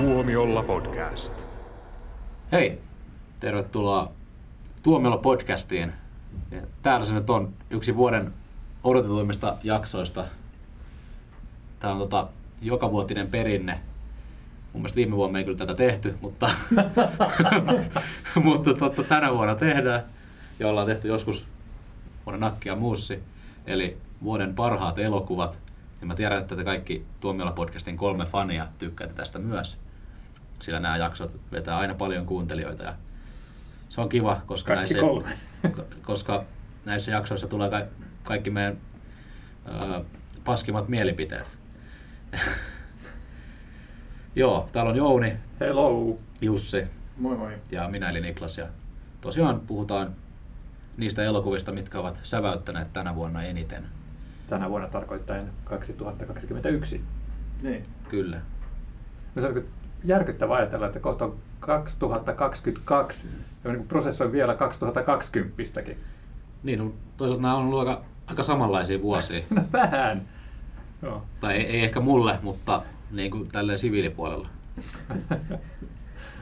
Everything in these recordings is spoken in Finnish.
Tuomiolla podcast. Hei, tervetuloa Tuomiolla podcastiin. Ja Täällä se nyt on yksi vuoden odotetuimmista jaksoista. Tämä on tota, jokavuotinen perinne. Mun mielestä viime vuonna ei kyllä tätä tehty, mutta, mutta totta, tänä vuonna tehdään. Ja ollaan tehty joskus vuoden nakkia muussi. Eli vuoden parhaat elokuvat. Ja mä tiedän, että te kaikki Tuomiolla podcastin kolme fania tykkäätte tästä myös. Sillä nämä jaksot vetää aina paljon kuuntelijoita. Ja se on kiva, koska Kaikki näissä, kolme. koska näissä jaksoissa tulee ka- kaikki meidän ö, paskimmat mielipiteet. Joo, täällä on Jouni, Hello. Jussi Moi moi. ja minä eli Niklas. Ja tosiaan puhutaan niistä elokuvista, mitkä ovat säväyttäneet tänä vuonna eniten. Tänä vuonna tarkoittain 2021. Niin. Kyllä. No järkyttävää ajatella, että kohta on 2022 ja niin prosessoi vielä 2020-kin. Niin, no, toisaalta nämä on ollut aika, aika samanlaisia vuosia. No vähän. Joo. tai ei, ei ehkä mulle, mutta niin kuin tälleen siviilipuolella.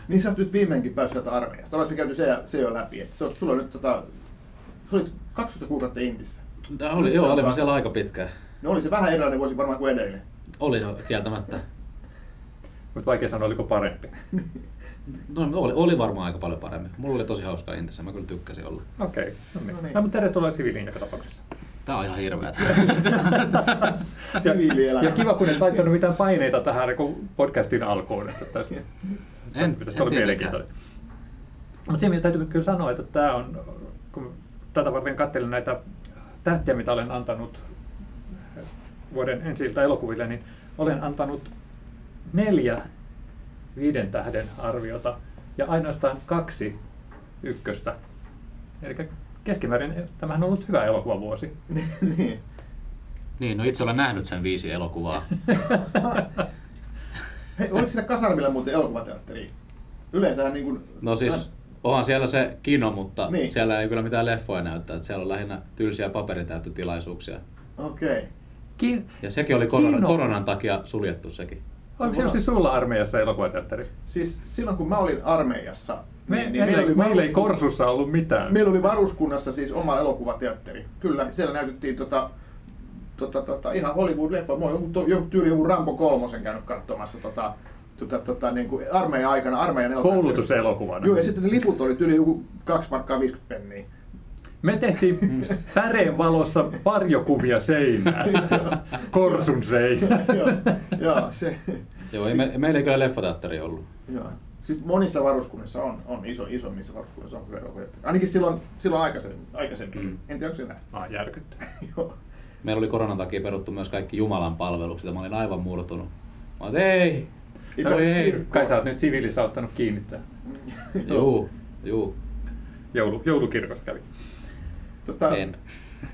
Niin sä oot nyt viimeinkin päässyt sieltä armeijasta. Oletko käyty se, se jo läpi? Et sä oot, sulla on nyt tota, sä olit 12 kuukautta Intissä. No, oli, joo, olin siellä aika pitkään. No oli se vähän erilainen vuosi varmaan kuin edellinen. Oli jo kieltämättä. Mutta vaikea sanoa, oliko parempi. No, oli, oli varmaan aika paljon paremmin. Mulla oli tosi hauskaa Intissä, mä kyllä tykkäsin olla. Okei, okay. no niin. No niin. No, mutta tervetuloa siviiliin joka tapauksessa. Tää on ihan hirveetä. Siviilielämä. Ja kiva, kun et laittanut mitään paineita tähän niin podcastin alkuun. Että tässä, En, pitäisi en olla tietenkään. mielenkiintoinen. Mutta siinä täytyy kyllä sanoa, että tämä on, kun tätä varten katselin näitä tähtiä, mitä olen antanut vuoden ensi elokuville, niin olen antanut neljä viiden tähden arviota ja ainoastaan kaksi ykköstä. Eli keskimäärin tämähän on ollut hyvä elokuvavuosi. niin. Niin, no itse olen nähnyt sen viisi elokuvaa. Hei, oliko siinä kasarmilla muuten elokuvateatteri? Yleensähän niin kuin... No siis, onhan siellä se kino, mutta Niin. siellä ei kyllä mitään leffoja näyttää. Että siellä on lähinnä tylsiä paperitäyttötilaisuuksia. Okei. Okay. Ki- Ja sekin oli korona, Kino. koronan takia suljettu sekin. Onko se just sulla armeijassa elokuvateatteri? Siis silloin kun mä olin armeijassa, Me, niin, niin, meillä, oli meillä ei Korsussa ollut mitään. Meillä oli varuskunnassa siis oma elokuvateatteri. Kyllä, siellä näytettiin tota, tota, tota, ihan Hollywood-leffoja. Mä oon joku, tyyli joku Rambo kolmosen käynyt katsomassa tota, tota, tota, niin kuin armeijan aikana, armeijan. Koulutuselokuvana. Joo, ja sitten ne liput oli tyyli joku 2 markkaa 50 penniä. Me tehtiin päreen valossa varjokuvia seinään. Korsun seinään. joo, joo, se, Joo, ei me, meillä ei kyllä leffateatteri ollut. joo. Siis monissa varuskunnissa on, on iso, isommissa varuskunnissa on kyllä elokuvateatteri. Ainakin silloin, silloin aikaisemmin. aikaisemmin. Mm. Mm. En tiedä, onko se näin. Mä oon järkyttynyt. joo. Meillä oli koronan takia peruttu myös kaikki Jumalan palvelukset ja mä olin aivan murtunut. Mä olin, ei, Ei No ei. kirkkoon. Kai sä oot nyt siviilissä ottanut kiinnittää. juu, juu, Joulu, joulukirkossa kävi. Tota, en.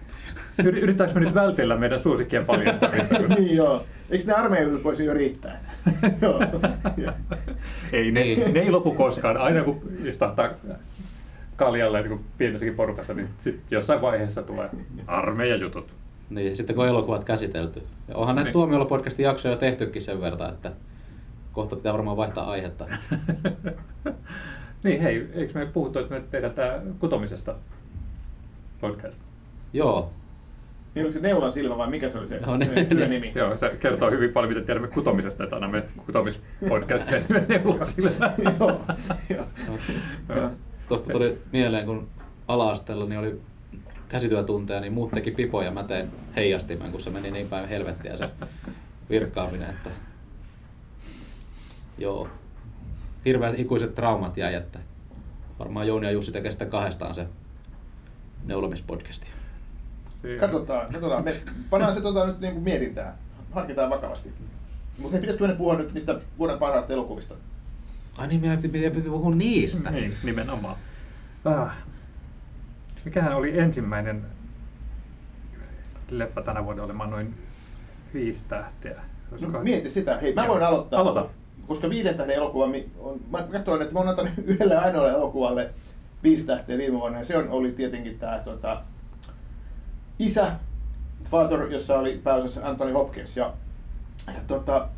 Yr- Yritetäänkö me nyt vältellä meidän suosikkien paljastamista? niin joo. Eikö ne armeijat voisi jo riittää? joo. ei, ne, Niin. ne ei lopu koskaan. Aina kun istahtaa kaljalle niin pienessäkin porukassa, niin sit jossain vaiheessa tulee armeijajutut. Niin, sitten kun elokuvat käsitelty. Ja onhan näitä Niin. Tuomiolla podcastin jaksoja jo tehtykin sen verran, että kohta pitää varmaan vaihtaa aihetta. niin hei, eikö me puhuttu, että me tehdään tää kutomisesta podcast? Joo, Niin oliko se neulan silmä vai mikä se oli se Joo, ne- työnimi? Joo, se kertoo hyvin paljon, mitä tiedämme kutomisesta, että annamme kutomispodcast neulon sillä. joo. joo. Joo. tuosta tuli mieleen, kun ala-asteella niin oli käsityötunteja, niin muut teki pipoja, mä tein heijastimen, kun se meni niin päin helvettiä se virkkaaminen, että joo, hirveät ikuiset traumat jäi, että varmaan Jouni ja Jussi tekee sitten kahdestaan se neulomispodcasti. Katsotaan, katsotaan. Me pannaan se tota nyt niin kuin mietintään. Harkitaan vakavasti. Mutta pitäisikö meidän puhua nyt niistä vuoden parhaista elokuvista? Ai niin, meidän piti, piti puhua niistä. Niin, nimenomaan. Ah. Mikähän oli ensimmäinen leffa tänä vuonna? Oli mä annoin viisi tähteä. Olisiko- No, mieti sitä. Hei, mä Joo. voin aloittaa. Aloita. Koska viiden tähden elokuva, on, mä katsoin, että mä oon antanut yhdelle ainoalle elokuvalle viisi tähteä viime vuonna. Ja se on, oli tietenkin tämä tota, Isä, Father, jossa oli pääosassa Anthony Hopkins. Ja, ja tota,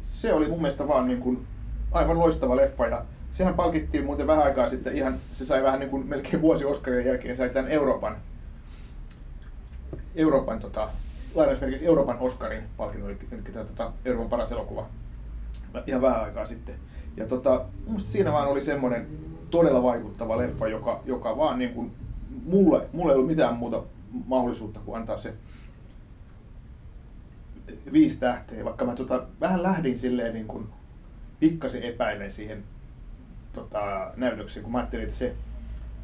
se oli mun mielestä vaan niin kuin aivan loistava leffa ja sehän palkittiin muuten vähän aikaa sitten ihan, se sai vähän niin kuin melkein vuosi Oscarien jälkeen, sai tämän Euroopan, Euroopan tota, lainausmerkissä Euroopan Oscarin palkinnon, eli, eli tota, Euroopan paras elokuva ihan vähän aikaa sitten. Ja tota, siinä vaan oli semmoinen todella vaikuttava leffa, joka, joka vaan niin kuin, mulle, mulle ei ollut mitään muuta mahdollisuutta kuin antaa se viisi tähteä, vaikka mä tota, vähän lähdin silleen niin kuin pikkasen epäilen siihen tota, näytökseen, kun mä ajattelin, että se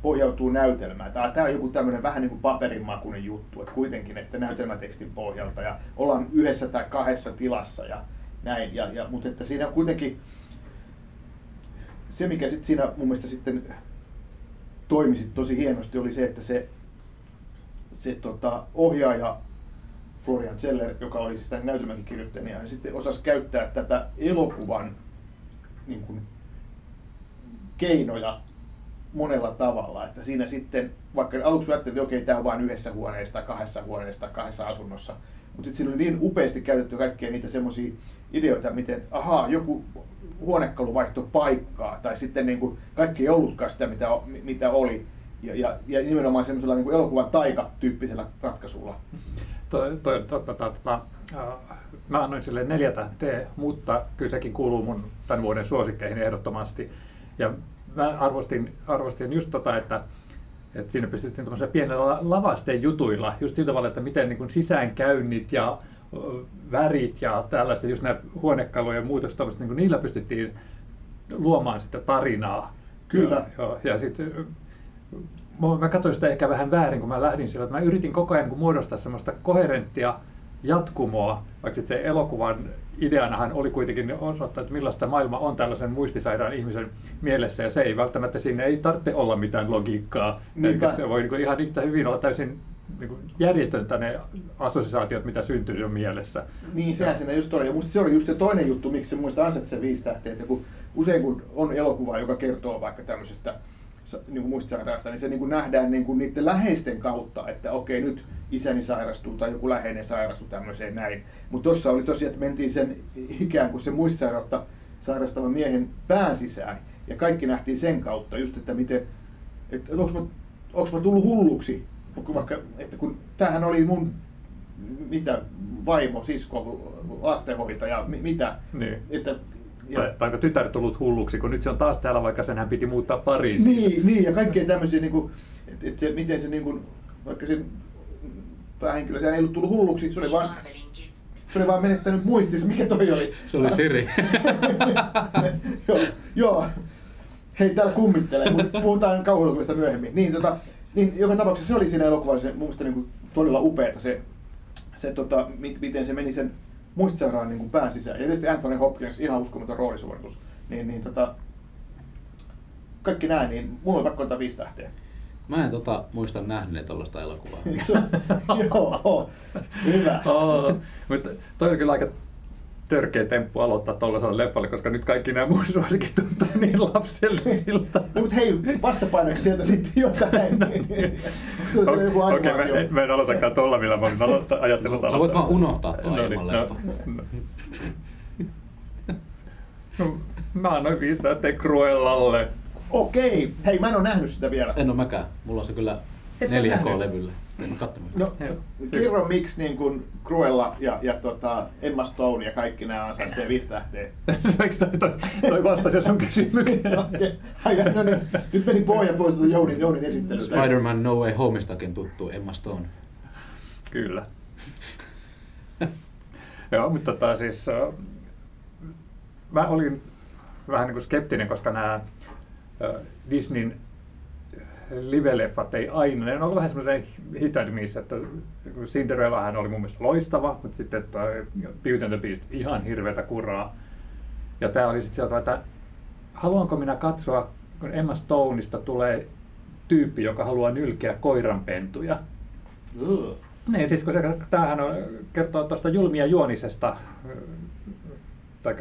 pohjautuu näytelmään. Tämä, tämä on joku tämmöinen vähän niin kuin paperinmakuinen juttu, että kuitenkin, että näytelmätekstin pohjalta ja ollaan yhdessä tai kahdessa tilassa ja näin. Ja, ja, mutta että siinä on kuitenkin se, mikä sit siinä mun mielestä sitten toimisi tosi hienosti, oli se, että se, se tota, ohjaaja Florian Zeller, joka oli siis tämän näytelmänkin kirjoittajana, ja sitten osasi käyttää tätä elokuvan niin kuin, keinoja monella tavalla. Että siinä sitten, vaikka aluksi ajattelin, että okei, tämä on vain yhdessä huoneessa tai kahdessa huoneessa tai kahdessa asunnossa, mutta sitten siinä oli niin upeasti käytetty kaikkia niitä semmoisia ideoita, miten, että ahaa, joku huonekalu vaihtoi paikkaa, tai sitten niin kuin, kaikki ei ollutkaan sitä, mitä, mitä oli. Ja, ja, ja nimenomaan semmoisella niin kuin elokuvan taika-tyyppisellä ratkaisulla. Toi, toi, to, to, to, to, mä annoin sille neljä tähteä, mutta kyllä sekin kuuluu mun tämän vuoden suosikkeihin ehdottomasti. Ja mä arvostin, arvostin just tota, että, että siinä pystyttiin pienellä lavasteen jutuilla, just sillä tavalla, että miten niin sisäänkäynnit ja värit ja tällaista, just nämä huonekalujen muutokset, niin niillä pystyttiin luomaan sitä tarinaa. Kyllä. Ja, ja sitten mä katsoin sitä ehkä vähän väärin, kun mä lähdin sillä, että mä yritin koko ajan niin muodostaa semmoista koherenttia jatkumoa, vaikka se elokuvan ideanahan oli kuitenkin osoittaa, että millaista maailma on tällaisen muistisairaan ihmisen mielessä, ja se ei välttämättä, sinne ei tarvitse olla mitään logiikkaa, Niinpä. se voi niin ihan yhtä hyvin olla täysin niin kuin järjetöntä ne assosiaatiot, mitä syntyy jo mielessä. Niin, sehän siinä just oli. Ja musta se oli just se toinen juttu, miksi muista ansaitsee viisi tähteä, että kun usein kun on elokuva, joka kertoo vaikka tämmöisestä niin muistisairaasta, niin se niin kuin nähdään niin kuin niiden läheisten kautta, että okei, nyt isäni sairastuu tai joku läheinen sairastuu tämmöiseen näin. Mutta tuossa oli tosiaan, että mentiin sen ikään kuin se muistisairautta sairastavan miehen pään sisään. Ja kaikki nähtiin sen kautta, just että miten, että onko mä, mä tullut hulluksi, vaikka, että kun tämähän oli mun mitä, vaimo, sisko, lastenhoitaja, mitä, niin. että ja. Tai, tai onko tytär tullut hulluksi, kun nyt se on taas täällä, vaikka senhän piti muuttaa Pariisiin. Niin, niin ja kaikkea tämmöisiä, niin kuin, että, että se, miten se, niin kuin, vaikka se päähenkilö, se ei ollut tullut hulluksi, se oli vaan, se oli vaan menettänyt muistissa, mikä toi oli. Se oli Siri. joo, joo, hei täällä kummittelee, mutta puhutaan kauhuelokuvista myöhemmin. Niin, tota, niin joka tapauksessa se oli siinä elokuvassa mun mielestä niin kuin, todella upeata se, se tota, miten se meni sen muistisairaan niin pään sisään. Ja tietysti Anthony Hopkins, ihan uskomaton roolisuoritus. Niin, niin tota, kaikki näin, niin mulla on pakko antaa viisi tähteä. Mä en tota, muista nähneet tuollaista elokuvaa. Joo, hyvä. Oh, mutta toi on kyllä aika törkeä temppu aloittaa tuollaisella leffalle, koska nyt kaikki nämä muut suosikit tuntuu niin lapsellisilta. no, mutta hei, vastapainoksi sieltä sitten jotain. no, Onko se okay, joku Okei, okay, me, me en aloitakaan tuolla, millä mä olin ajatellut no, Sä voit vaan unohtaa tuon no, niin, leffa. No, no. Mä annoin viisi Cruellalle. Okei, hei mä en ole nähnyt sitä vielä. En ole mäkään. Mulla on se kyllä 4K-levyllä. No, kerro miksi niin kuin Cruella ja, ja tota Emma Stone ja kaikki nämä ansaitsee viisi tähteä. Eikö toi, toi, toi vastasi sun kysymykseen? okay. no, niin, nyt meni pohja pois tuota Jounin, Jounin esittelystä. Spider-Man No Way Homestakin tuttu Emma Stone. Kyllä. Joo, mutta tota, siis, uh, mä olin vähän niin kuin skeptinen, koska nämä uh, Disneyn live-leffat ei aina, ne on ollut vähän semmoisen hit and miss, että Cinderellahan oli mun mielestä loistava, mutta sitten Beauty and the Beast ihan hirveätä kuraa. Ja tämä oli sitten sieltä, että haluanko minä katsoa, kun Emma Stoneista tulee tyyppi, joka haluaa nylkeä koiranpentuja. Uh. Niin, siis kun se, tämähän on, kertoo tuosta julmia juonisesta, tai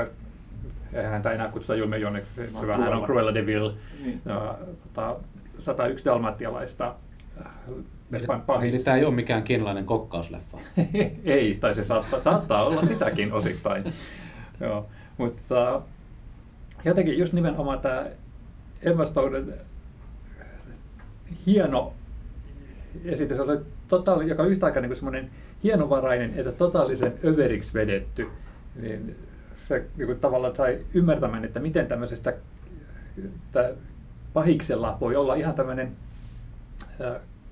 eihän häntä enää kutsuta julmia juoniseksi, hän on Cruella de Vil. Niin. Ja, tota, 101 dalmatialaista Eli tämä ei ole mikään kiinalainen kokkausleffa. ei, tai se saattaa, saattaa olla sitäkin osittain. Joo, mutta jotenkin just nimenomaan tämä Emma Stonen hieno esitys, oli totaali, joka yhtä aikaa niin semmoinen hienovarainen että totaalisen överiksi vedetty, niin se niin kuin tavallaan sai ymmärtämään, että miten tämmöisestä pahiksella voi olla ihan tämmöinen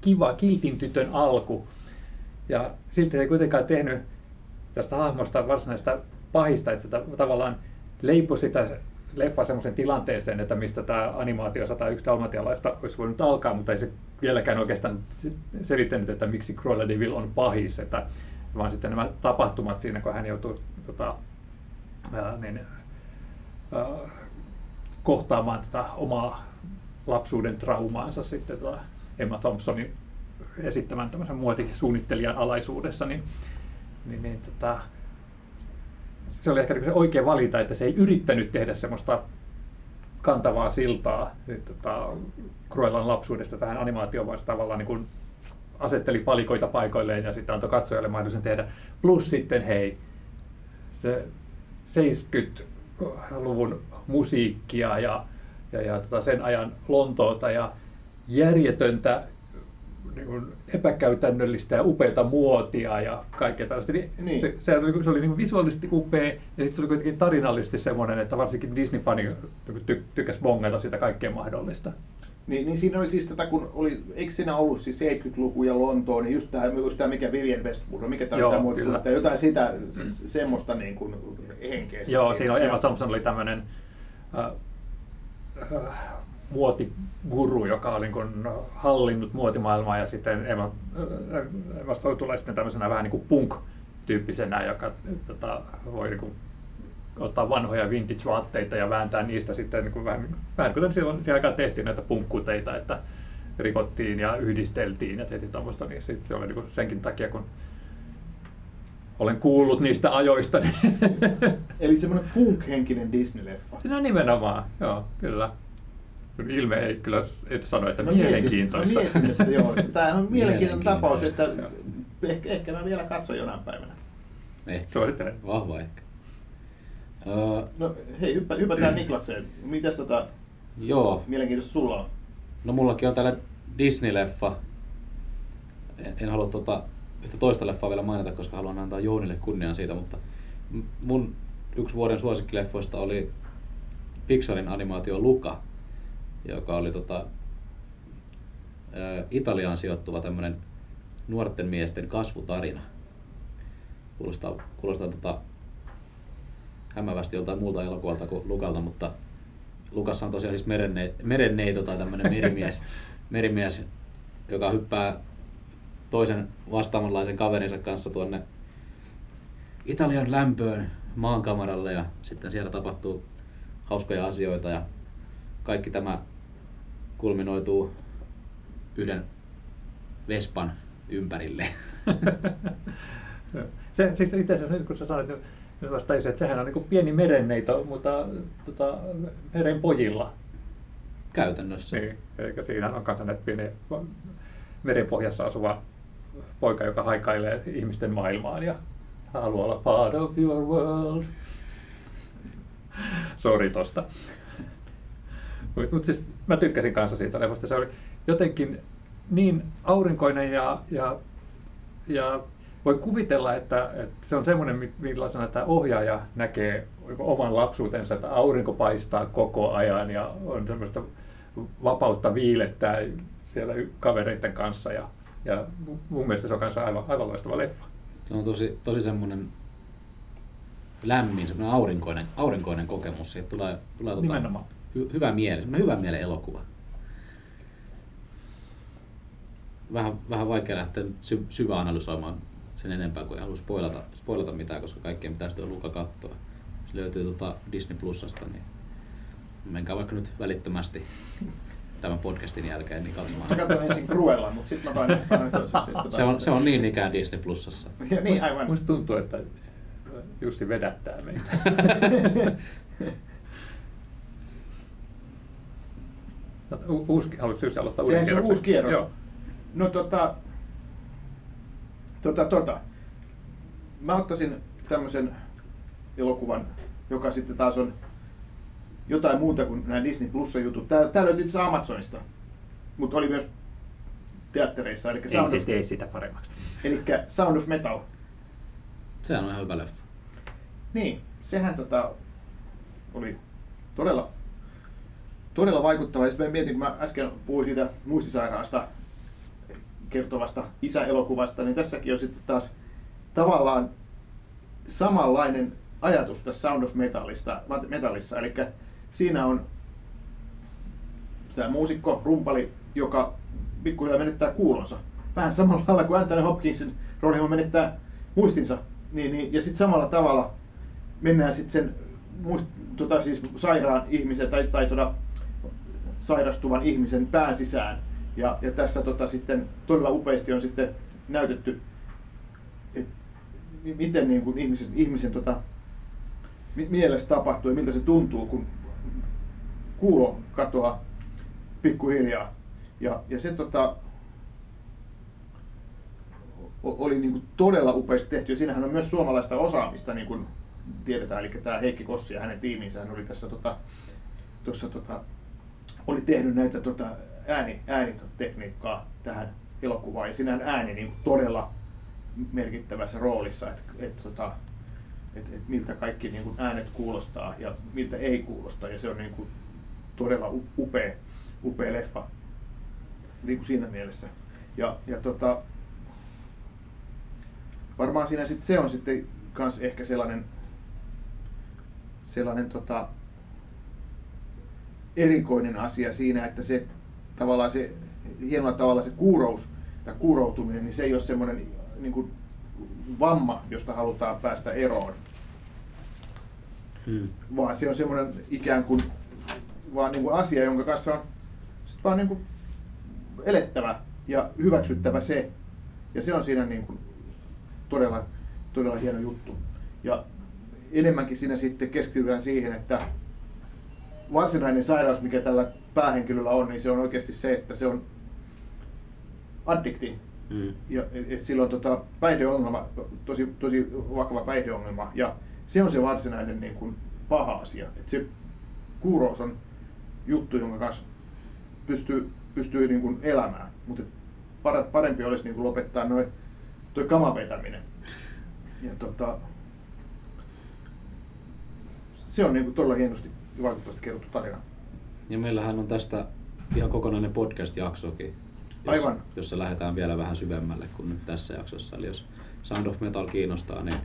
kiva kiltin tytön alku. Ja silti se ei kuitenkaan tehnyt tästä hahmosta varsinaista pahista, että se tavallaan leipui sitä leffa semmoisen tilanteeseen, että mistä tämä animaatio 101 dalmatialaista olisi voinut alkaa, mutta ei se vieläkään oikeastaan selittänyt, että miksi Cruella de Vil on pahis, että, vaan sitten nämä tapahtumat siinä, kun hän joutuu tota, ää, niin, ää, kohtaamaan tätä omaa lapsuuden traumaansa sitten tota Emma Thompsonin esittämän tämmöisen muotisuunnittelijan alaisuudessa, niin, niin, niin tota, se oli ehkä se oikea valinta, että se ei yrittänyt tehdä semmoista kantavaa siltaa niin, tota, Cruellan lapsuudesta tähän animaatioon, vaan se tavallaan niin kuin asetteli palikoita paikoilleen ja sitten antoi katsojalle mahdollisuuden tehdä. Plus sitten hei, se 70-luvun musiikkia ja, ja, ja tota sen ajan Lontoota ja järjetöntä niin kuin epäkäytännöllistä ja upeata muotia ja kaikkea tällaista. Niin niin. Se, se, oli, se oli niin visuaalisesti upea ja sitten se oli kuitenkin tarinallisesti semmoinen, että varsinkin Disney-fani niinku ty, tykkäsi bongata sitä kaikkea mahdollista. Niin, niin siinä oli siis tätä, kun oli, eikö siinä ollut siis 70-luku ja Lontoon, niin just tämä, just tämä mikä Vivian Westwood, mikä tämä Joo, muotoisuus, jotain sitä, semmoista niin kuin henkeä. Joo, siinä Emma Thompson oli tämmöinen äh, muotiguru, joka oli niin hallinnut muotimaailmaa ja sitten tulee sitten tämmöisenä vähän niin kuin punk-tyyppisenä, joka tota, voi niin kuin, ottaa vanhoja vintage-vaatteita ja vääntää niistä sitten niin kuin vähän, vähän kuten silloin siihen aikaan tehtiin näitä punkkuteita, että rikottiin ja yhdisteltiin ja tehtiin tuommoista, niin sitten se oli niin kuin senkin takia, kun olen kuullut niistä ajoista. Eli semmoinen punk-henkinen Disney-leffa. On nimenomaan, joo, kyllä ilme ei kyllä et sano, että no, mielenkiintoista. Mietin, että joo, tämä on mielenkiintoinen tapaus, että ehkä, ehkä mä vielä katson jonain päivänä. Ehkä. Suosittelen. Vahva ehkä. Uh, no hei, hyppä, hypätään Niklakseen. Mitäs tota joo. mielenkiintoista sulla on? No mullakin on täällä Disney-leffa. En, en halua tota, yhtä toista leffaa vielä mainita, koska haluan antaa Jounille kunnian siitä, mutta mun yksi vuoden suosikkileffoista oli Pixarin animaatio Luka, joka oli tota, Italiaan sijoittuva tämmöinen nuorten miesten kasvutarina. Kuulostaa, kuulostaa tota, hämävästi joltain muulta elokuvalta kuin Lukalta, mutta Lukassa on tosiaan siis merenne, merenneito tai tämmöinen merimies, merimies, joka hyppää toisen vastaavanlaisen kaverinsa kanssa tuonne Italian lämpöön maankamaralle ja sitten siellä tapahtuu hauskoja asioita ja kaikki tämä kulminoituu yhden Vespan ympärille. se, siis itse asiassa nyt kun sä sanoit, niin vastaisin, että sehän on niin pieni merenneito, mutta tota, meren pojilla. Käytännössä. Niin, eikä siinä on kanssa näitä pieni merenpohjassa asuva poika, joka haikailee ihmisten maailmaan ja haluaa olla part of your world. Sori tosta. Mutta siis mä tykkäsin kanssa siitä leffasta. Se oli jotenkin niin aurinkoinen ja, ja, ja voi kuvitella, että, että se on semmoinen, millaisena tämä ohjaaja näkee oman lapsuutensa, että aurinko paistaa koko ajan ja on semmoista vapautta viilettää siellä kavereiden kanssa. Ja, ja mun mielestä se on kanssa aivan, aivan loistava leffa. Se on tosi, tosi semmoinen lämmin, semmoinen aurinkoinen, aurinkoinen kokemus. Siitä tulee, tulee tota, hy, hyvä mieli, hyvä mielen elokuva. Vähän, vähän vaikea lähteä sy, syvä analysoimaan sen enempää, kuin ei halua spoilata, spoilata mitään, koska kaikkien pitää sitten Luka katsoa. Se löytyy tuota Disney Plusasta, niin menkää vaikka nyt välittömästi tämän podcastin jälkeen niin katsomaan. Mä katson ensin Cruella, mutta sitten mä panen, panen se, on, se on niin ikään Disney Plusassa. Ja niin, aivan. Musta tuntuu, että Jussi vedättää meitä. Uusi, haluatko just aloittaa uuden kierroksen? uusi kierros? Joo. No tota, tota, tota. Mä ottaisin tämmöisen elokuvan, joka sitten taas on jotain muuta kuin nämä Disney Plus jutut. Tämä, tämä löytyi itse asiassa Amazonista, mutta oli myös teattereissa. Eli Ei, Sound, of, ei sitä paremmaksi. eli Sound of Metal. Sehän on ihan hyvä leffa. Niin, sehän tota, oli todella, todella vaikuttava. Ja sitten mietin, kun mä äsken puhuin siitä muistisairaasta kertovasta isäelokuvasta, niin tässäkin on sitten taas tavallaan samanlainen ajatus tässä Sound of Metalista, Metallissa. Eli siinä on tämä muusikko, rumpali, joka pikkuhiljaa menettää kuulonsa. Vähän samalla lailla kuin Anthony Hopkinsin roolihahmo menettää muistinsa. Niin, niin, ja sitten samalla tavalla mennään sitten sen muist, tota, siis sairaan ihmisen tai, tai tota, sairastuvan ihmisen pään sisään. Ja, ja tässä tota, sitten todella upeasti on sitten näytetty, että miten niin kuin ihmisen, ihmisen tota, mi- mielessä tapahtuu ja miltä se tuntuu, kun kuulo katoaa pikkuhiljaa. Ja, ja se tota, oli niin kuin todella upeasti tehty. Ja siinähän on myös suomalaista osaamista, niin kuin tiedetään. Eli tämä Heikki Kossi ja hänen tiiminsä hän oli tässä tota, tuossa tota, oli tehnyt näitä tota, ääni, äänitekniikkaa tähän elokuvaan. Ja siinä on ääni niin kuin todella merkittävässä roolissa, että et, tota, et, et miltä kaikki niin kuin äänet kuulostaa ja miltä ei kuulosta. Ja se on niin kuin todella upea, upea leffa niin kuin siinä mielessä. Ja, ja tota, varmaan siinä sit se on sitten kans ehkä sellainen, sellainen tota, erikoinen asia siinä, että se tavallaan se hienolla tavalla se kuurous tai kuuroutuminen, niin se ei ole semmoinen niin kuin vamma, josta halutaan päästä eroon, Hmm. vaan se on semmoinen ikään kuin vaan niin kuin asia, jonka kanssa on sit vaan niin kuin elettävä ja hyväksyttävä se. Ja se on siinä niin kuin todella, todella hieno juttu. Ja enemmänkin siinä sitten keskitytään siihen, että varsinainen sairaus, mikä tällä päähenkilöllä on, niin se on oikeasti se, että se on addikti. Ja, et, et sillä on tota, päihdeongelma, tosi, tosi vakava päihdeongelma, ja se on se varsinainen niin kuin, paha asia. Et se kuurous on juttu, jonka kanssa pystyy, pystyy niin kuin, elämään, mutta parempi olisi niin kuin, lopettaa noin toi kaman vetäminen. Ja, tota, se on niin kuin, todella hienosti ja vaikuttavasti kerrottu tarina. Ja meillähän on tästä ihan kokonainen podcast-jaksokin, jossa, Aivan. jossa lähdetään vielä vähän syvemmälle kuin nyt tässä jaksossa. Eli jos Sound of Metal kiinnostaa, niin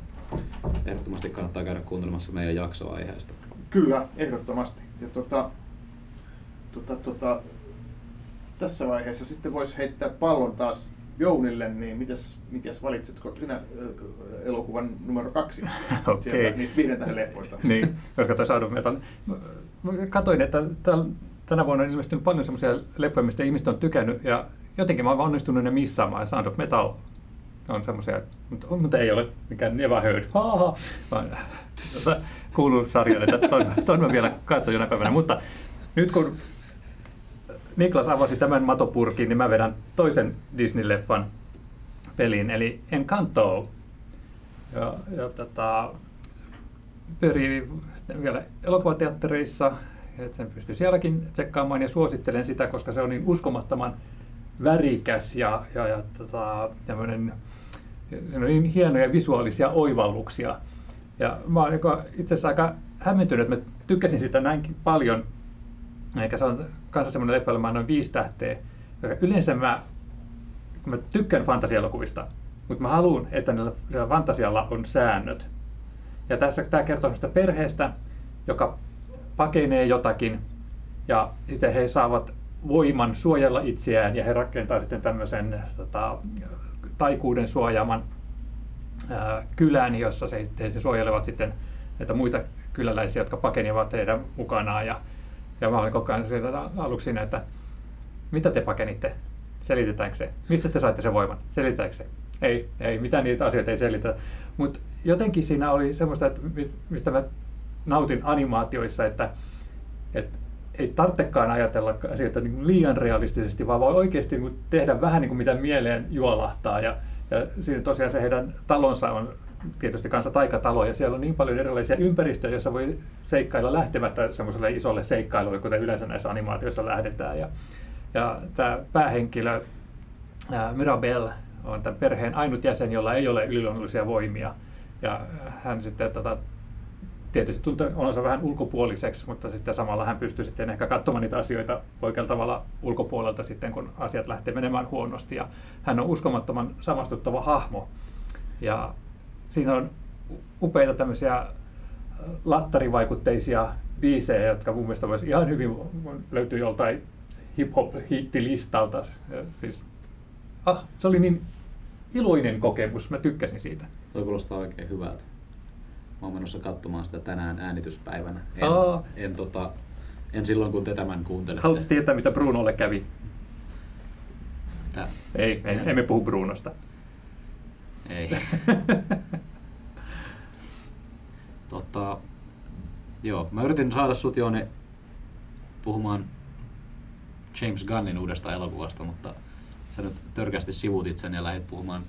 ehdottomasti kannattaa käydä kuuntelemassa meidän jaksoa aiheesta. Kyllä, ehdottomasti. Ja tota, tota, tota, tässä vaiheessa sitten voisi heittää pallon taas Jounille, niin mitäs, mikäs valitsetko sinä elokuvan numero kaksi Okei. sieltä niistä viiden tähden leffoista? niin, koska toi Sound of Metal. Katoin, että täl- tänä vuonna on ilmestynyt paljon semmoisia leffoja, mistä ihmiset on tykännyt, ja jotenkin mä oon onnistunut ne missaamaan, ja Sound of Metal on semmoisia, mutta, mutta ei ole mikään Never Heard, Haha, vaan tota, kuuluu sarjalle, että ton, ton mä vielä katson jonain päivänä, mutta nyt kun Niklas avasi tämän matopurkin, niin mä vedän toisen Disney-leffan peliin, eli Encanto. Ja, ja tota, pyörii vielä elokuvateattereissa, että sen pystyy sielläkin tsekkaamaan ja suosittelen sitä, koska se on niin uskomattoman värikäs ja, ja, ja tota, tämmöinen, siinä on niin hienoja visuaalisia oivalluksia. Ja mä niinku itse asiassa aika hämmentynyt, että mä tykkäsin sitä näinkin paljon. Eikä se on kanssa semmoinen leffa, jolla mä annoin viisi tähteä. Yleensä mä, mä tykkään fantasialokuvista, mutta mä haluan, että niillä, fantasialla on säännöt. Ja tässä tämä kertoo sitä perheestä, joka pakenee jotakin ja sitten he saavat voiman suojella itseään ja he rakentaa sitten tämmöisen tota, taikuuden suojaaman ää, kylän, jossa se, he suojelevat sitten näitä muita kyläläisiä, jotka pakenivat heidän mukanaan. Ja, ja mä olin koko ajan siitä aluksi siinä, että mitä te pakenitte? Selitetäänkö se? Mistä te saitte sen voiman? Selitetäänkö se? Ei, ei, mitään niitä asioita ei selitä. Mutta jotenkin siinä oli semmoista, että mi- mistä mä nautin animaatioissa, että, että ei tarvitsekaan ajatella asioita niin liian realistisesti, vaan voi oikeasti niin tehdä vähän niin kuin mitä mieleen juolahtaa. Ja, ja siinä tosiaan se heidän talonsa on tietysti kanssa taikatalo, ja siellä on niin paljon erilaisia ympäristöjä, joissa voi seikkailla lähtemättä semmoiselle isolle seikkailulle, kuten yleensä näissä animaatioissa lähdetään. Ja, ja tämä päähenkilö ää, Mirabel on tämän perheen ainut jäsen, jolla ei ole yliluonnollisia voimia. Ja hän sitten tota, tietysti tuntee olonsa vähän ulkopuoliseksi, mutta sitten samalla hän pystyy sitten ehkä katsomaan niitä asioita oikealla tavalla ulkopuolelta sitten, kun asiat lähtee menemään huonosti. Ja hän on uskomattoman samastuttava hahmo. Ja siinä on upeita tämmöisiä lattarivaikutteisia biisejä, jotka mun mielestä voisi ihan hyvin löytyy joltain hip-hop-hittilistalta. Siis, ah, se oli niin iloinen kokemus, mä tykkäsin siitä. Toi kuulostaa oikein hyvältä. Mä oon menossa katsomaan sitä tänään äänityspäivänä. En, Aa. en, tota, en silloin, kun te tämän kuuntelette. Haluatko tietää, mitä Brunolle kävi? Tää. Ei, ei emme puhu Brunosta. Ei. tota, joo, mä yritin saada sut Jooni puhumaan James Gunnin uudesta elokuvasta, mutta sä nyt törkästi sivuutit sen ja lähdit puhumaan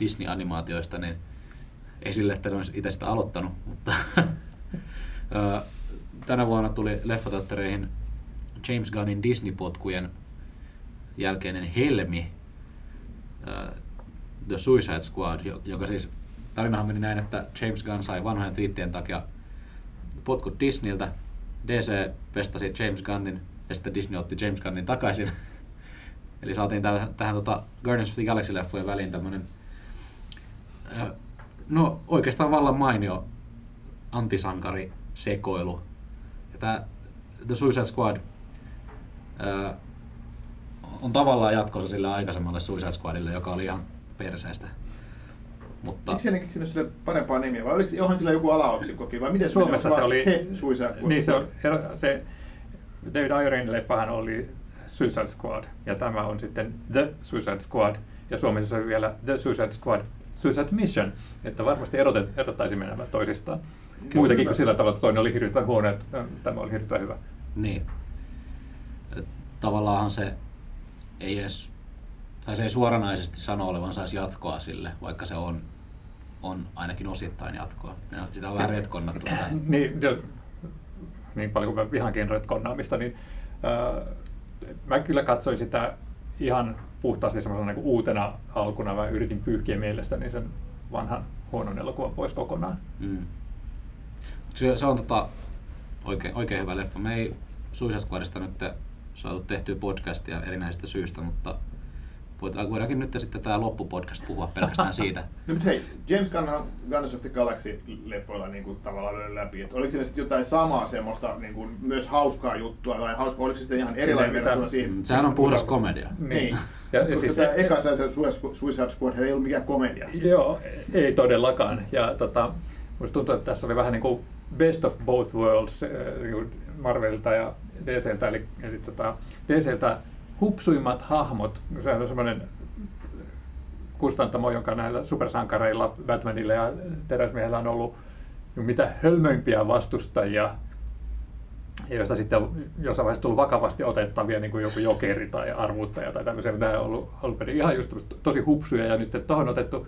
Disney-animaatioista, niin ei sille, että ne olisi itse sitä aloittanut, mutta tänä vuonna tuli leffateattereihin James Gunnin Disney-potkujen jälkeinen helmi, The Suicide Squad, jo- joka siis, tarinahan meni näin, että James Gunn sai vanhojen twiittien takia potkut Disneyltä, DC pestasi James Gunnin ja sitten Disney otti James Gunnin takaisin. Eli saatiin tähän, tähän tota Guardians of the Galaxy-leffojen väliin tämmönen, no oikeastaan vallan mainio antisankari sekoilu. Ja tää The Suicide Squad on tavallaan jatkossa sille aikaisemmalle Suicide Squadille, joka oli ihan perseestä. Mutta Miksi ne keksinyt sille parempaa nimiä, vai oliko johon sillä joku alaotsikkokin, vai miten Suomessa se oli, He, Suicide Squad. niin se, on, se David Ayerin leffahan oli Suicide Squad, ja tämä on sitten The Suicide Squad, ja Suomessa se on vielä The Suicide Squad Suicide Mission, että varmasti erotet, erottaisimme nämä toisistaan. Kyllä. Muitakin kuin sillä tavalla, että toinen oli hirvittävän huono, että tämä oli hirvittävän hyvä. Niin. Tavallaan se ei edes, tai se ei suoranaisesti sano olevansa edes jatkoa sille, vaikka se on, on ainakin osittain jatkoa. On- Sitä on vähän retkonnattu sitä. niin, ja, niin paljon kuin mä vihankin retkonnaamista, niin ää, mä kyllä katsoin sitä ihan puhtaasti semmoisena niin uutena alkuna. Mä yritin pyyhkiä mielestäni sen vanhan huonon elokuvan pois kokonaan. Mm. Se, se on tota, oikein, oikein hyvä leffa. Me ei Suicide Squadista nyt saatu tehtyä podcastia erinäisistä syistä, mutta voidaankin nyt sitten tämä loppupodcast puhua pelkästään siitä. No mutta hei, James Gunn on Guardians of the Galaxy-leffoilla niin kuin, tavallaan läpi. Et oliko siinä sitten jotain samaa semmoista niin kuin, myös hauskaa juttua, tai hauskaa, oliko se sitten ihan erilainen verrattuna siihen? Mm, Sehän on puhdas komedia. Niin. Ja, ja Koska siis, tämä eka se Suicide- Suicide Squad ei ollut mikään komedia. Joo, ei todellakaan. Ja tota, musta tuntuu, että tässä oli vähän niin kuin best of both worlds äh, niin kuin Marvelilta ja DCltä. Eli, eli tota, DCltä hupsuimmat hahmot. Se on semmoinen kustantamo, jonka näillä supersankareilla, Batmanilla ja Teräsmiehellä on ollut mitä hölmöimpiä vastustajia, joista sitten jossain vaiheessa tullut vakavasti otettavia, niin kuin joku jokeri tai arvuuttaja tai tämmöisiä, nämä on ollut alun perin ihan just tosi hupsuja ja nyt tuohon on otettu